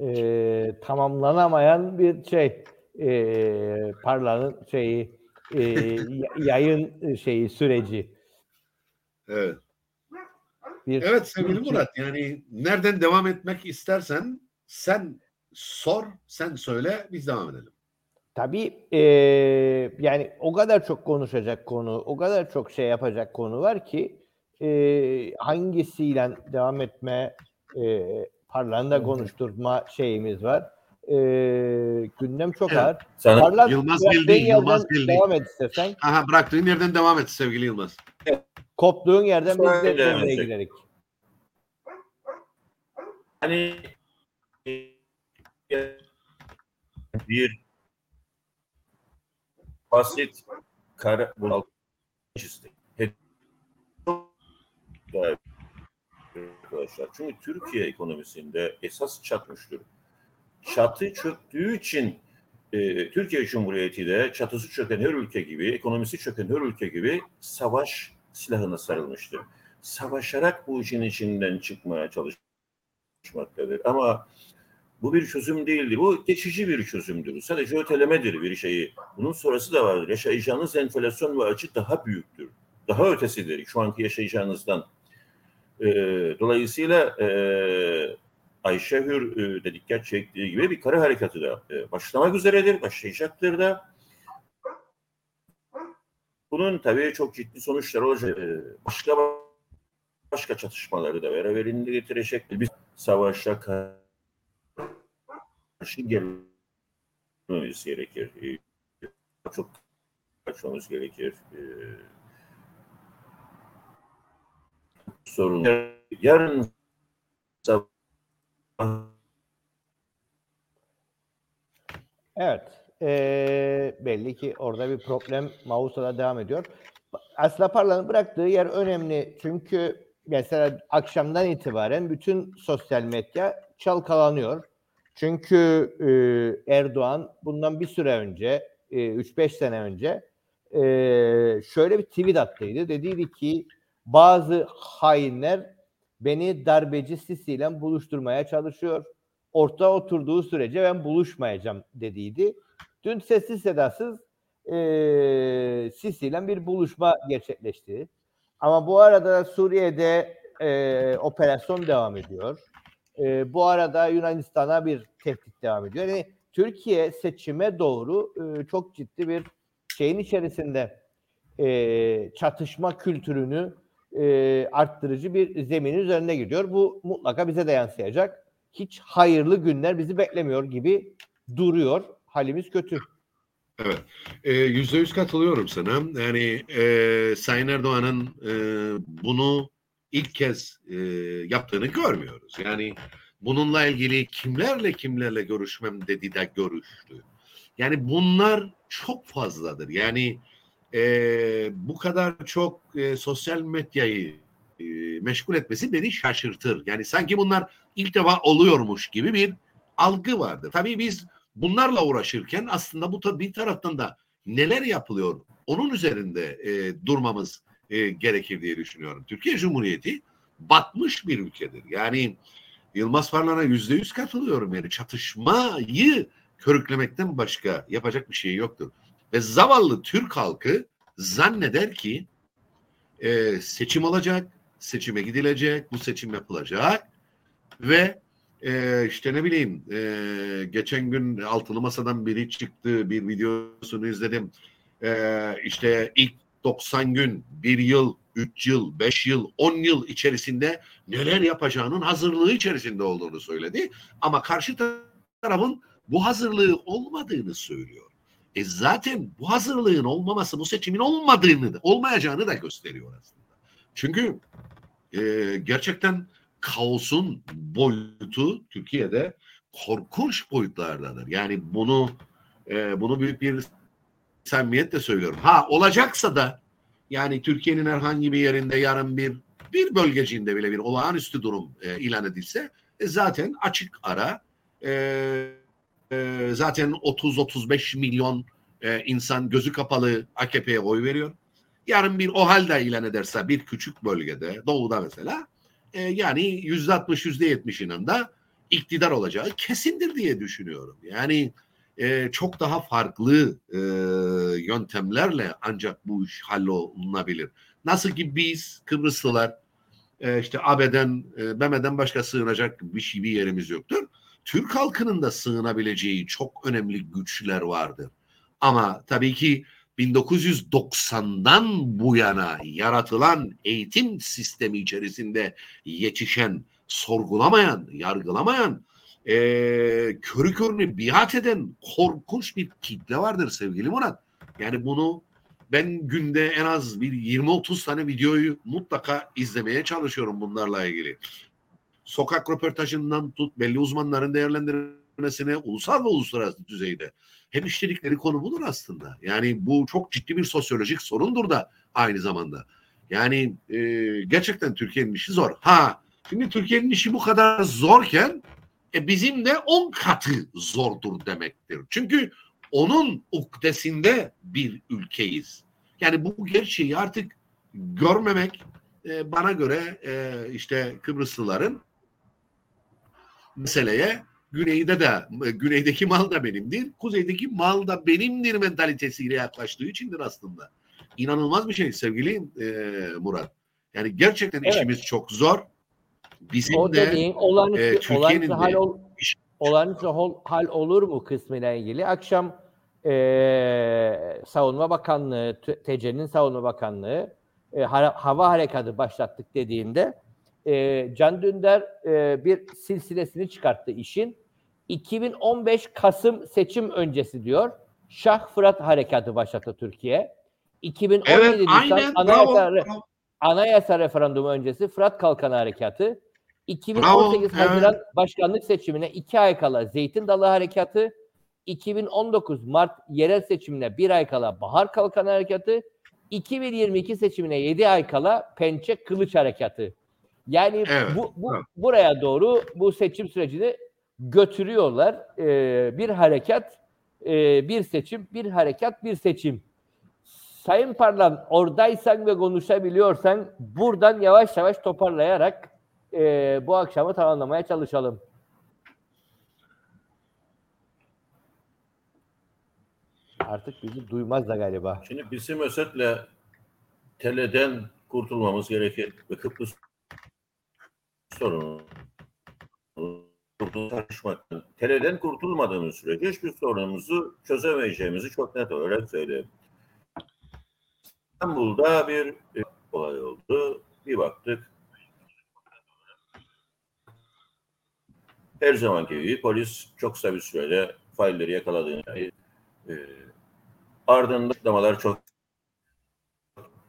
Ee, tamamlanamayan bir şey ee, e, parlanın şeyi e, yayın şeyi süreci. Evet. Bir evet sevgili Murat yani nereden devam etmek istersen sen sor, sen söyle biz devam edelim. Tabii ee, yani o kadar çok konuşacak konu, o kadar çok şey yapacak konu var ki ee, hangisiyle devam etme, ee, parlağında konuşturma şeyimiz var. Ee, gündem çok Evet. ağır. Sana Parlak Yılmaz Bildi, Yılmaz Bildi. Devam et istersen. Aha bıraktığın yerden devam et sevgili Yılmaz. Koptuğun yerden biz de devreye girerik. hani bir basit kara bunaltı Arkadaşlar çünkü Türkiye ekonomisinde esas çatmıştır. Çatı çöktüğü için e, Türkiye Cumhuriyeti de çatısı çöken her ülke gibi, ekonomisi çöken her ülke gibi savaş silahına sarılmıştır. Savaşarak bu işin içinden çıkmaya çalışmaktadır. Ama bu bir çözüm değildir. Bu geçici bir çözümdür. Sadece ötelemedir bir şeyi. Bunun sonrası da vardır. Yaşayacağınız enflasyon ve açık daha büyüktür. Daha ötesidir şu anki yaşayacağınızdan. Ee, dolayısıyla e, Ayşe Hür e, de dikkat çektiği gibi bir kara harekatı da e, başlamak üzeredir, başlayacaktır da. Bunun tabii çok ciddi sonuçları olacak. E, başka başka çatışmaları da beraberinde getirecek. Biz savaşa karşı gelmemiz gerekir. E, çok kaçmamız gerekir. E, sorun. Yarın sabah Evet. Ee, belli ki orada bir problem Mausa'da devam ediyor. Asla Parla'nın bıraktığı yer önemli. Çünkü mesela akşamdan itibaren bütün sosyal medya çalkalanıyor. Çünkü e, Erdoğan bundan bir süre önce, e, 3-5 sene önce e, şöyle bir tweet attıydı. Dediydi ki bazı hainler beni darbeci Sisi ile buluşturmaya çalışıyor. Orta oturduğu sürece ben buluşmayacağım dediydi. Dün sessiz sedasız e, Sisi ile bir buluşma gerçekleşti. Ama bu arada Suriye'de e, operasyon devam ediyor. E, bu arada Yunanistan'a bir tehdit devam ediyor. Yani Türkiye seçime doğru e, çok ciddi bir şeyin içerisinde e, çatışma kültürünü e, arttırıcı bir zeminin üzerine gidiyor. Bu mutlaka bize de yansıyacak. Hiç hayırlı günler bizi beklemiyor gibi duruyor. Halimiz kötü. Evet. Ee, Yüzde yüz katılıyorum sana. Yani e, Sayın Erdoğan'ın e, bunu ilk kez e, yaptığını görmüyoruz. Yani bununla ilgili kimlerle kimlerle görüşmem dedi de görüştü. Yani bunlar çok fazladır. Yani e, bu kadar çok e, sosyal medyayı e, meşgul etmesi beni şaşırtır. Yani sanki bunlar ilk defa oluyormuş gibi bir algı vardır. Tabii biz bunlarla uğraşırken aslında bu ta- bir taraftan da neler yapılıyor onun üzerinde e, durmamız e, gerekir diye düşünüyorum. Türkiye Cumhuriyeti batmış bir ülkedir. Yani Yılmaz Farlan'a yüzde yüz katılıyorum. Yani çatışmayı körüklemekten başka yapacak bir şey yoktur. Ve zavallı Türk halkı zanneder ki e, seçim olacak, seçime gidilecek, bu seçim yapılacak ve e, işte ne bileyim e, geçen gün altılı masadan biri çıktı bir videosunu izledim. E, işte ilk 90 gün, bir yıl, 3 yıl, 5 yıl, 10 yıl içerisinde neler yapacağının hazırlığı içerisinde olduğunu söyledi. Ama karşı tarafın bu hazırlığı olmadığını söylüyor. E zaten bu hazırlığın olmaması bu seçimin olmadığını da, olmayacağını da gösteriyor aslında. Çünkü e, gerçekten kaosun boyutu Türkiye'de korkunç boyutlardadır. Yani bunu e, bunu büyük bir samimiyetle söylüyorum. Ha olacaksa da yani Türkiye'nin herhangi bir yerinde yarın bir bir bölgeciğinde bile bir olağanüstü durum e, ilan edilse e, zaten açık ara e, e, zaten 30-35 milyon e, insan gözü kapalı AKP'ye oy veriyor. Yarın bir OHAL da ilan ederse bir küçük bölgede doğuda mesela e, yani yüzde altmış yüzde yetmişinin de iktidar olacağı kesindir diye düşünüyorum. Yani e, çok daha farklı e, yöntemlerle ancak bu iş hallolunabilir. Nasıl ki biz Kıbrıslılar e, işte AB'den, e, BM'den başka sığınacak bir şey bir yerimiz yoktur. Türk halkının da sığınabileceği çok önemli güçler vardır. Ama tabii ki 1990'dan bu yana yaratılan eğitim sistemi içerisinde yetişen, sorgulamayan, yargılamayan, e, körü körüne biat eden korkunç bir kitle vardır sevgili Murat. Yani bunu ben günde en az bir 20-30 tane videoyu mutlaka izlemeye çalışıyorum bunlarla ilgili. Sokak röportajından tut belli uzmanların değerlendirmesine ulusal ve uluslararası düzeyde hep işledikleri konu budur aslında. Yani bu çok ciddi bir sosyolojik sorundur da aynı zamanda. Yani e, gerçekten Türkiye'nin işi zor. Ha şimdi Türkiye'nin işi bu kadar zorken e, bizim de on katı zordur demektir. Çünkü onun ukdesinde bir ülkeyiz. Yani bu gerçeği artık görmemek e, bana göre e, işte Kıbrıslıların meseleye güneyde de güneydeki mal da benimdir, kuzeydeki mal da benimdir mentalitesiyle yaklaştığı içindir aslında. İnanılmaz bir şey sevgili e, Murat. Yani gerçekten Evet. işimiz çok zor. Bizim O de dediğin olağanüstü, e, Türkiye'nin olağanüstü hal, ol, olağanüstü hol- hal olur mu kısmıyla ilgili? Akşam eee Savunma Bakanlığı, TC'nin Savunma Bakanlığı e, hava harekatı başlattık dediğinde e, Can Dündar e, bir silsilesini çıkarttı işin. 2015 Kasım seçim öncesi diyor. Şah Fırat Harekatı başlattı Türkiye. 2017 Evet Nisan aynen Anayasa, bravo. Anayasa referandumu öncesi Fırat Kalkanı Harekatı. 2018 Bravo, evet. Haziran başkanlık seçimine iki ay kala Zeytin Dalı Harekatı, 2019 Mart yerel seçimine bir ay kala Bahar Kalkanı Harekatı, 2022 seçimine 7 ay kala Pençe Kılıç Harekatı. Yani Evet, bu, bu evet. buraya doğru bu seçim sürecini götürüyorlar. Ee, bir harekat, e, bir seçim, bir harekat, bir seçim. Sayın Parlan oradaysan ve konuşabiliyorsan buradan yavaş yavaş toparlayarak e, bu akşamı tamamlamaya çalışalım. Artık bizi duymaz da galiba. Şimdi bizim özetle teleden kurtulmamız gerekir ve Kıbrıs sorunu tartışmaktan teleden kurtulmadığımız sürece hiçbir sorunumuzu çözemeyeceğimizi çok net olarak söyleyeyim. İstanbul'da bir e, olay oldu. Bir baktık. Her zamanki gibi polis çok kısa bir sürede failleri yakaladığını e, ardından açıklamalar çok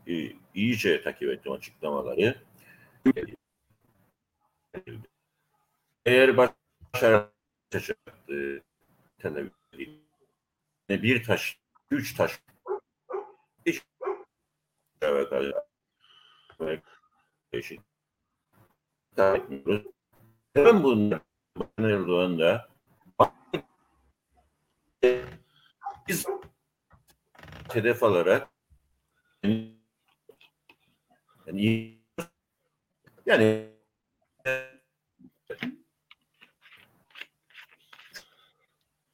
e, iyice takip ettim açıklamaları. Eğer başaracak e, televizyon bir taş, üç taş hiç evet, evet, bunlar Erdoğan da biz hedef alarak yani, yani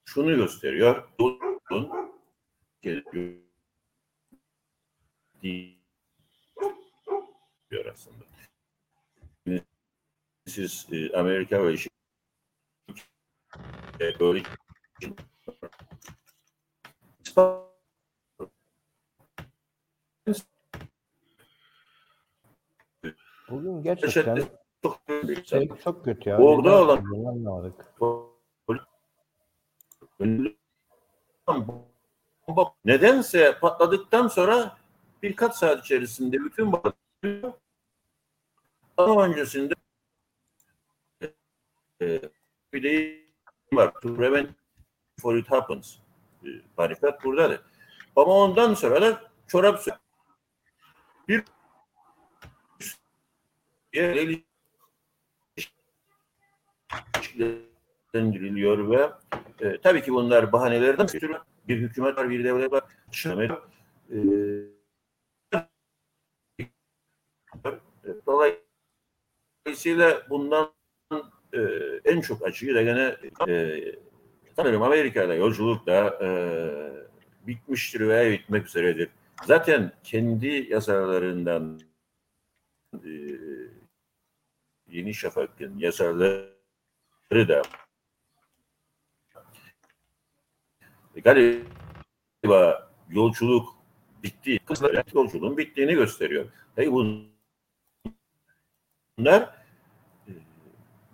şunu gösteriyor. Bunun diyor aslında. Siz e, Amerika ve e, böyle Bugün gerçekten çok şey çok kötü ya. Orada olan- anlamadık. Nedense patladıktan sonra birkaç saat içerisinde bütün ama öncesinde e, bir de var. To prevent before it happens. E, Barikat buradadır. Ama ondan sonra da çorap sö- bir ilişkilendiriliyor ve e, tabii ki bunlar bahanelerden ötürü bir hükümet var, bir devlet var. E, dolayısıyla Dolayısıyla bundan e, en çok acıyı da gene e, sanırım Amerika'da yolculuk da e, bitmiştir veya bitmek üzeredir. Zaten kendi yazarlarından e, Yeni Şafak'ın yazarları da galiba yolculuk bitti. Kızlar yolculuğun bittiğini gösteriyor. Hey bunlar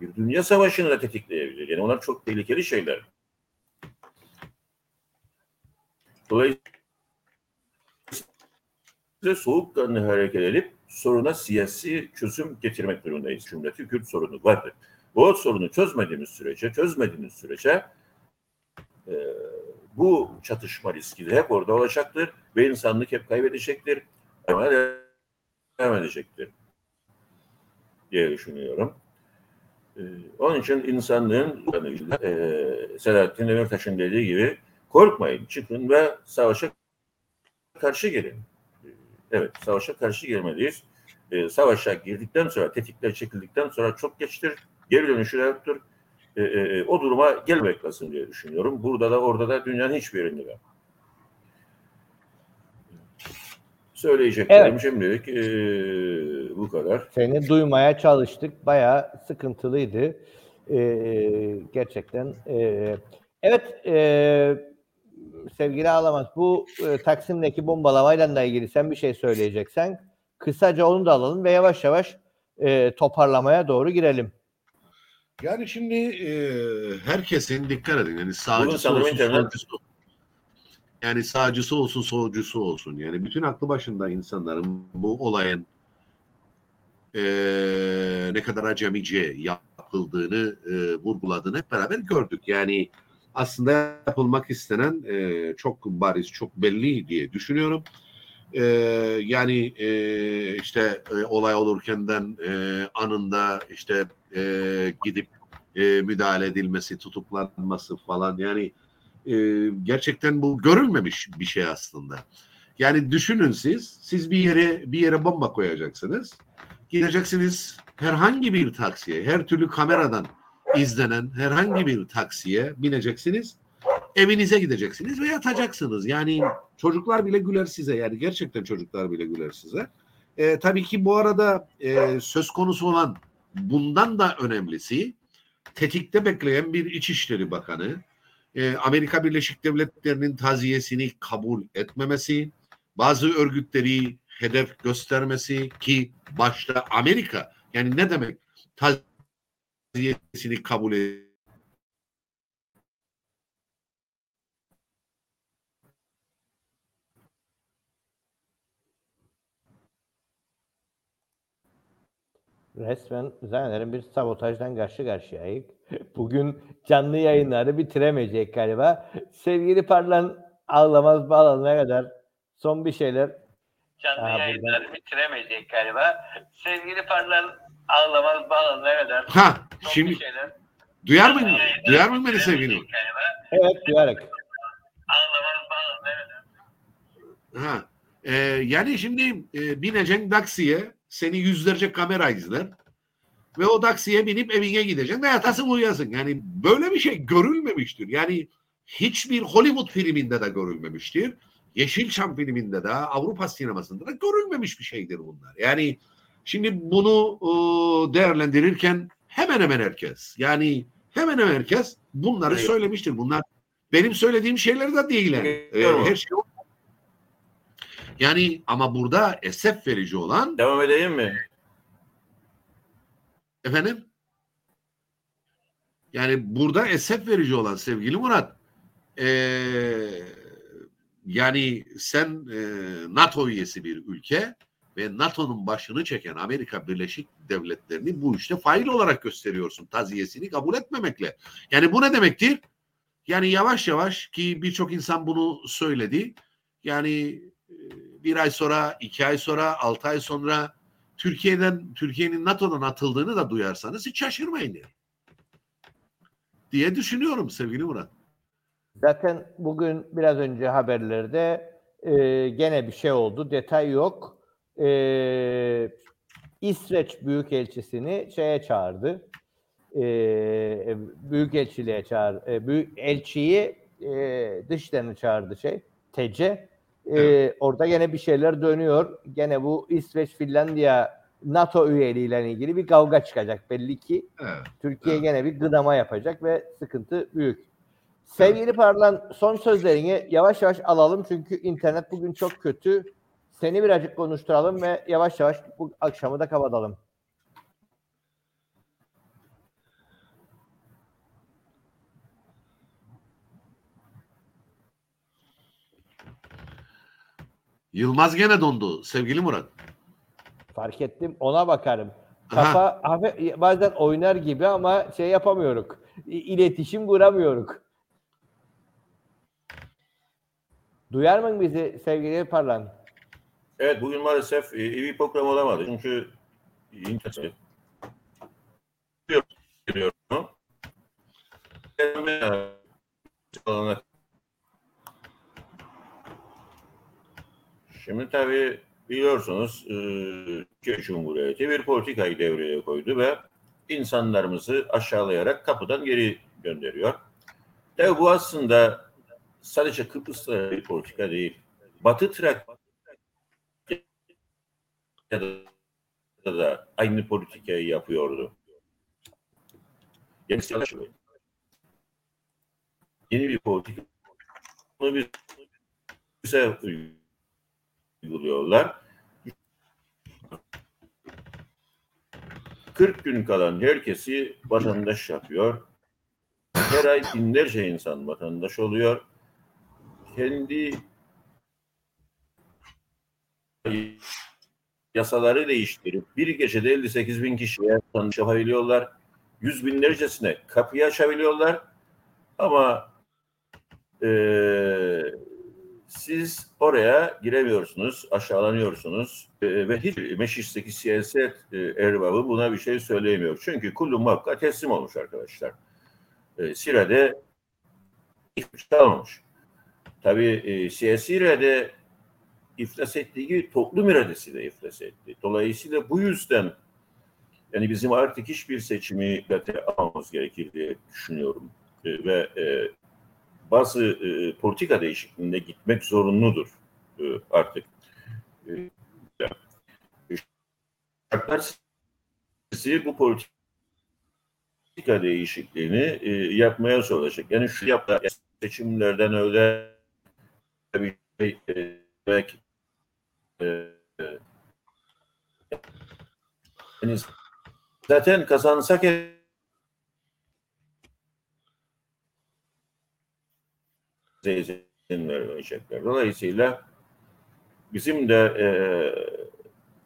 bir dünya savaşını da tetikleyebilir. Yani onlar çok tehlikeli şeyler. Dolayısıyla soğukkanlı hareket edip soruna siyasi çözüm getirmek durumundayız. Cumhuriyeti Kürt sorunu vardır. Bu sorunu çözmediğimiz sürece, çözmediğimiz sürece e, bu çatışma riski de hep orada olacaktır ve insanlık hep kaybedecektir. Ama devam edecektir diye düşünüyorum. Ee, onun için insanlığın e, Selahattin Demirtaş'ın dediği gibi korkmayın, çıkın ve savaşa karşı gelin. Ee, evet, savaşa karşı gelmeliyiz. Ee, savaşa girdikten sonra, tetikler çekildikten sonra çok geçtir, geri dönüşü yoktur. Ee, e, o duruma gelmek lazım diye düşünüyorum. Burada da orada da dünyanın hiçbir yerinde de. Söyleyeceklerim Evet. şimdilik e, bu kadar. Seni duymaya çalıştık. Bayağı sıkıntılıydı. Ee, gerçekten. ee, evet ee, sevgili Ağlamaz bu e, Taksim'deki bombalamayla da ilgili sen bir şey söyleyeceksen kısaca onu da alalım ve yavaş yavaş ee, toparlamaya doğru girelim. Yani şimdi e, herkesin dikkat edin yani sağcısı olsun solcusu yani sağcısı olsun solcusu olsun yani bütün aklı başında insanların bu olayın e, ne kadar acemice yapıldığını e, vurguladığını hep beraber gördük. Yani aslında yapılmak istenen e, çok bariz, çok belli diye düşünüyorum. E, yani e, işte e, olay olurkenden e, anında işte e, gidip e, müdahale edilmesi, tutuklanması falan yani e, gerçekten bu görülmemiş bir şey aslında. Yani düşünün siz, siz bir yere bir yere bomba koyacaksınız. Gideceksiniz herhangi bir taksiye, her türlü kameradan izlenen herhangi bir taksiye bineceksiniz. Evinize gideceksiniz ve yatacaksınız. Yani çocuklar bile güler size. Yani gerçekten çocuklar bile güler size. E, tabii ki bu arada e, söz konusu olan bundan da önemlisi tetikte bekleyen bir İçişleri Bakanı e, Amerika Birleşik Devletleri'nin taziyesini kabul etmemesi, bazı örgütleri hedef göstermesi ki başta Amerika yani ne demek taziyesini kabul et Resmen zannederim bir sabotajdan karşı karşıyayız. [LAUGHS] Bugün canlı yayınları bitiremeyecek galiba. Sevgili Parlan ağlamaz bağlanana kadar son bir şeyler. canlı Ha, yayınları bitiremeyecek galiba. Sevgili Parlan ağlamaz bağlanana kadar Ha son şimdi bir şeyler. duyar mı duyar mı beni galiba. Evet duyarak. Ağlamaz bağlanana kadar. Ha e, yani şimdi e, bineceksin taksiye seni yüzlerce kamera izler ve o taksiye binip evine gideceksin yatasın uyuyasın. Yani böyle bir şey görülmemiştir. Yani hiçbir Hollywood filminde de görülmemiştir. Yeşilçam filminde de Avrupa sinemasında da görülmemiş bir şeydir bunlar. Yani şimdi bunu e, değerlendirirken hemen hemen herkes yani hemen hemen herkes bunları Evet. söylemiştir. Bunlar benim söylediğim şeyler de değil. yani. E, Biliyorum. her şey yani ama burada esef verici olan Devam edeyim mi? Efendim yani burada esef verici olan sevgili Murat eee, yani sen eee, NATO üyesi bir ülke ve NATO'nun başını çeken Amerika Birleşik Devletleri'ni bu işte fail olarak gösteriyorsun taziyesini kabul etmemekle. Yani bu ne demektir? Yani yavaş yavaş ki birçok insan bunu söyledi. Yani e, bir ay sonra, iki ay sonra, altı ay sonra Türkiye'den Türkiye'nin NATO'dan atıldığını da duyarsanız hiç şaşırmayın yani. diye düşünüyorum sevgili Murat. Zaten bugün biraz önce haberlerde e, gene bir şey oldu. Detay yok. E, İsveç Büyükelçisini şeye çağırdı. E, Büyükelçiliğe çağır. E, büyük elçiyi e, dışlarını çağırdı şey. TC. E, orada gene bir şeyler dönüyor. Gene bu İsveç Finlandiya NATO üyeliğiyle ilgili bir kavga çıkacak belli ki. Evet. Türkiye Evet. gene bir gıdama yapacak ve sıkıntı büyük. Sevgili Parlan son sözlerini yavaş yavaş alalım çünkü internet bugün çok kötü. Seni birazcık konuşturalım ve yavaş yavaş bu akşamı da kapatalım. Yılmaz gene dondu sevgili Murat. Fark ettim ona bakarım. Kafa hafif- bazen oynar gibi ama şey yapamıyoruz. İletişim kuramıyoruz. Duyar mı bizi sevgili Parlan? Evet bugün maalesef e, iyi bir program olamadı. Çünkü internet Biliyorum. Şimdi tabii biliyorsunuz e, Türkiye Cumhuriyeti bir politikayı devreye koydu ve insanlarımızı aşağılayarak kapıdan geri gönderiyor. Tabii bu aslında sadece Kıbrıs'ta bir politika değil. Batı Trakya da, aynı politikayı yapıyordu. Yeni yeni bir politika bunu bize uyguluyorlar. 40 gün kalan herkesi vatandaş yapıyor. Her ay binlerce insan vatandaş oluyor. Kendi yasaları değiştirip bir gecede 58 bin kişiye vatandaş yapabiliyorlar. Yüz binlercesine kapıyı açabiliyorlar. Ama eee siz oraya giremiyorsunuz, aşağılanıyorsunuz e, ve hiç meclisteki siyaset e, erbabı buna bir şey söyleyemiyor. Çünkü kullu muhakkak teslim olmuş arkadaşlar. E, Sire'de şey kalmamış. Tabii e, siyasi irade iflas ettiği gibi toplum iradesi de iflas etti. Dolayısıyla bu yüzden yani bizim artık hiçbir seçimi dikkate almamız gerekir diye düşünüyorum. E, ve bazı e, politika değişikliğine gitmek zorunludur e, artık. E, şartlar sizi bu politika değişikliğini e, yapmaya zorlayacak. Yani şu yaptığı seçimlerden öyle bir şey e, belki e, yani zaten kazansak izin vermeyecekler. Dolayısıyla bizim de e,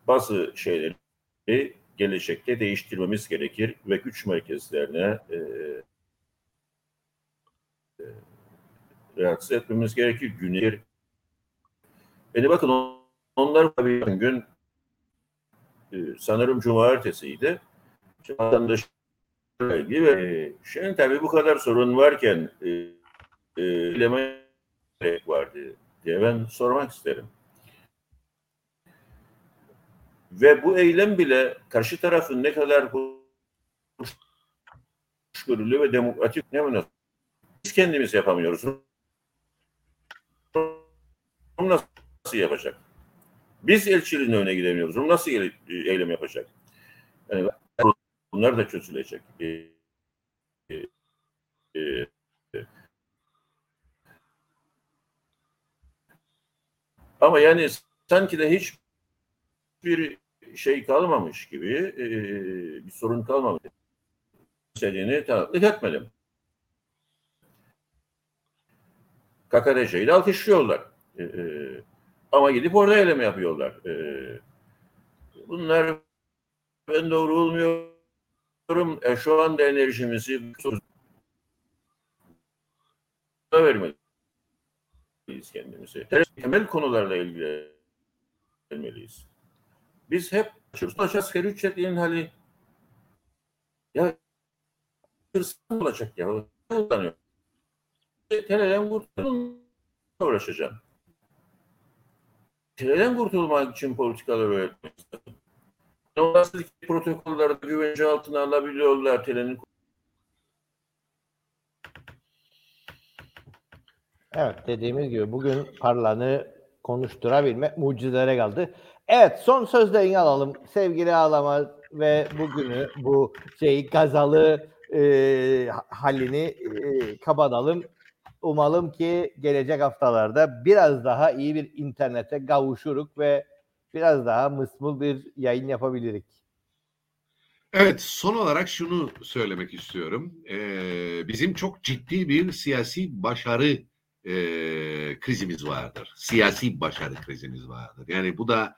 bazı şeyleri gelecekte değiştirmemiz gerekir ve güç merkezlerine e, e, reaksiyon etmemiz gerekir. Günler Beni bakın onlar bir gün e, sanırım cumartesiydi. Vatandaş ilgili ve şimdi tabii bu kadar sorun varken e, e, gerek vardı diye ben sormak isterim. Ve bu eylem bile karşı tarafın ne kadar hoşgörülü ve demokratik ne münasebet. Biz kendimiz yapamıyoruz. Rum nasıl yapacak? Biz elçiliğin önüne gidemiyoruz. Rum nasıl eylem yapacak? Yani bunlar da çözülecek. Ee, e, e, Ama yani sanki de hiç bir şey kalmamış gibi, e, bir sorun kalmamış. İstediğini tanıklık etmedim. KKTC'yi de alkışlıyorlar. E, e, ama gidip orada eylem yapıyorlar. E, bunlar ben doğru bulmuyorum. E, şu anda enerjimizi vermeliyiz kendimizi. Temel konularla ilgilenmeliyiz. Biz hep açıyoruz. Asgari ücretliğin hali ya hırsız olacak ya. Kullanıyor. TL'den kurtulmaya uğraşacağım. TL'den kurtulmak için politikalar öğretmek Üniversitedeki protokolleri güvence altına alabiliyorlar. Telenin Evet dediğimiz gibi bugün Parlan'ı konuşturabilmek mucizelere kaldı. Evet son sözlerini alalım sevgili Ağlama ve bugünü bu şeyi gazalı e, halini e, kapatalım. Umalım ki gelecek haftalarda biraz daha iyi bir internete kavuşuruk ve biraz daha mısmul bir yayın yapabilirik. Evet, son olarak şunu söylemek istiyorum. Ee, bizim çok ciddi bir siyasi başarı e, krizimiz vardır. Siyasi başarı krizimiz vardır. Yani bu da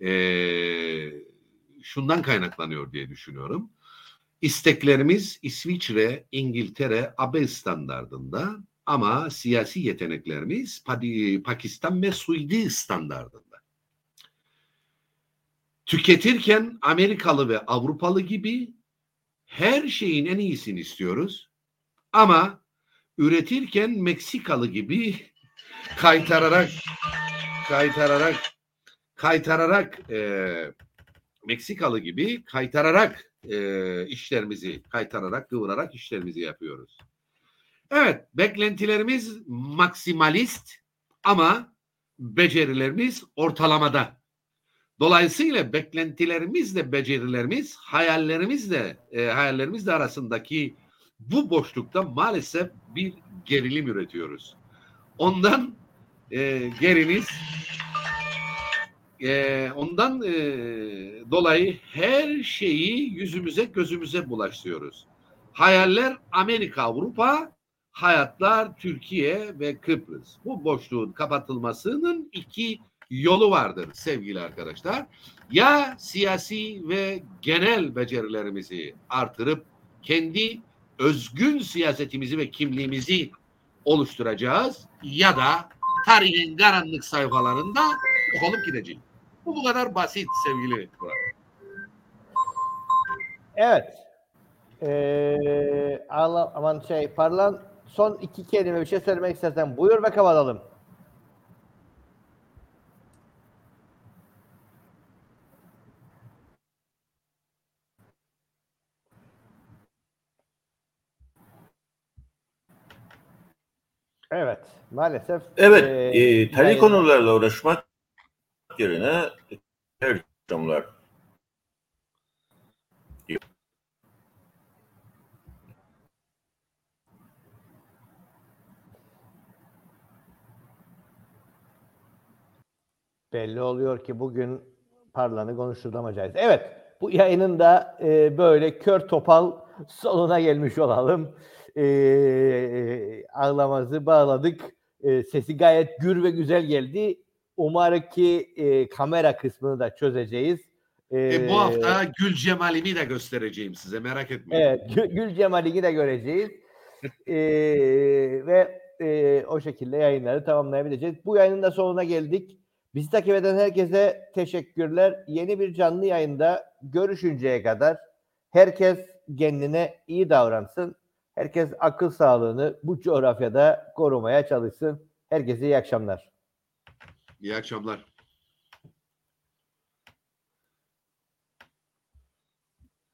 e, şundan kaynaklanıyor diye düşünüyorum. İsteklerimiz İsviçre, İngiltere, AB standardında ama siyasi yeteneklerimiz Pakistan ve Suudi standardında. Tüketirken Amerikalı ve Avrupalı gibi her şeyin en iyisini istiyoruz. Ama üretirken Meksikalı gibi kaytararak kaytararak kaytararak e, Meksikalı gibi kaytararak e, işlerimizi kaytararak kıvırarak işlerimizi yapıyoruz. Evet beklentilerimiz maksimalist ama becerilerimiz ortalamada. Dolayısıyla beklentilerimizle becerilerimiz, hayallerimizle e, hayallerimizle arasındaki bu boşlukta maalesef bir gerilim üretiyoruz. Ondan e, geriniz e, ondan e, dolayı her şeyi yüzümüze gözümüze bulaştırıyoruz. Hayaller Amerika, Avrupa, hayatlar Türkiye ve Kıbrıs. Bu boşluğun kapatılmasının iki yolu vardır sevgili arkadaşlar. Ya siyasi ve genel becerilerimizi artırıp kendi özgün siyasetimizi ve kimliğimizi oluşturacağız ya da tarihin karanlık sayfalarında olup gideceğiz. Bu bu kadar basit sevgili Murat. Evet. Ee, aman şey Parlan son iki kelime bir şey söylemek istersen buyur ve kapatalım. Evet. Maalesef. Evet, ee, e, tali konularla uğraşmak yerine her konular Belli oluyor ki bugün Parlan'ı konuşturamayacağız. Evet, bu yayının da e, böyle kör topal sonuna gelmiş olalım. E, ağlamazı bağladık. E, sesi gayet gür ve güzel geldi. Umarım ki e, kamera kısmını da çözeceğiz. E, bu hafta Gül Cemal'imi de göstereceğim size merak etmeyin. Evet, Gül, Gül de göreceğiz. Ee, ve e, o şekilde yayınları tamamlayabileceğiz. Bu yayının da sonuna geldik. Bizi takip eden herkese teşekkürler. Yeni bir canlı yayında görüşünceye kadar herkes kendine iyi davransın. Herkes akıl sağlığını bu coğrafyada korumaya çalışsın. Herkese iyi akşamlar. İyi akşamlar.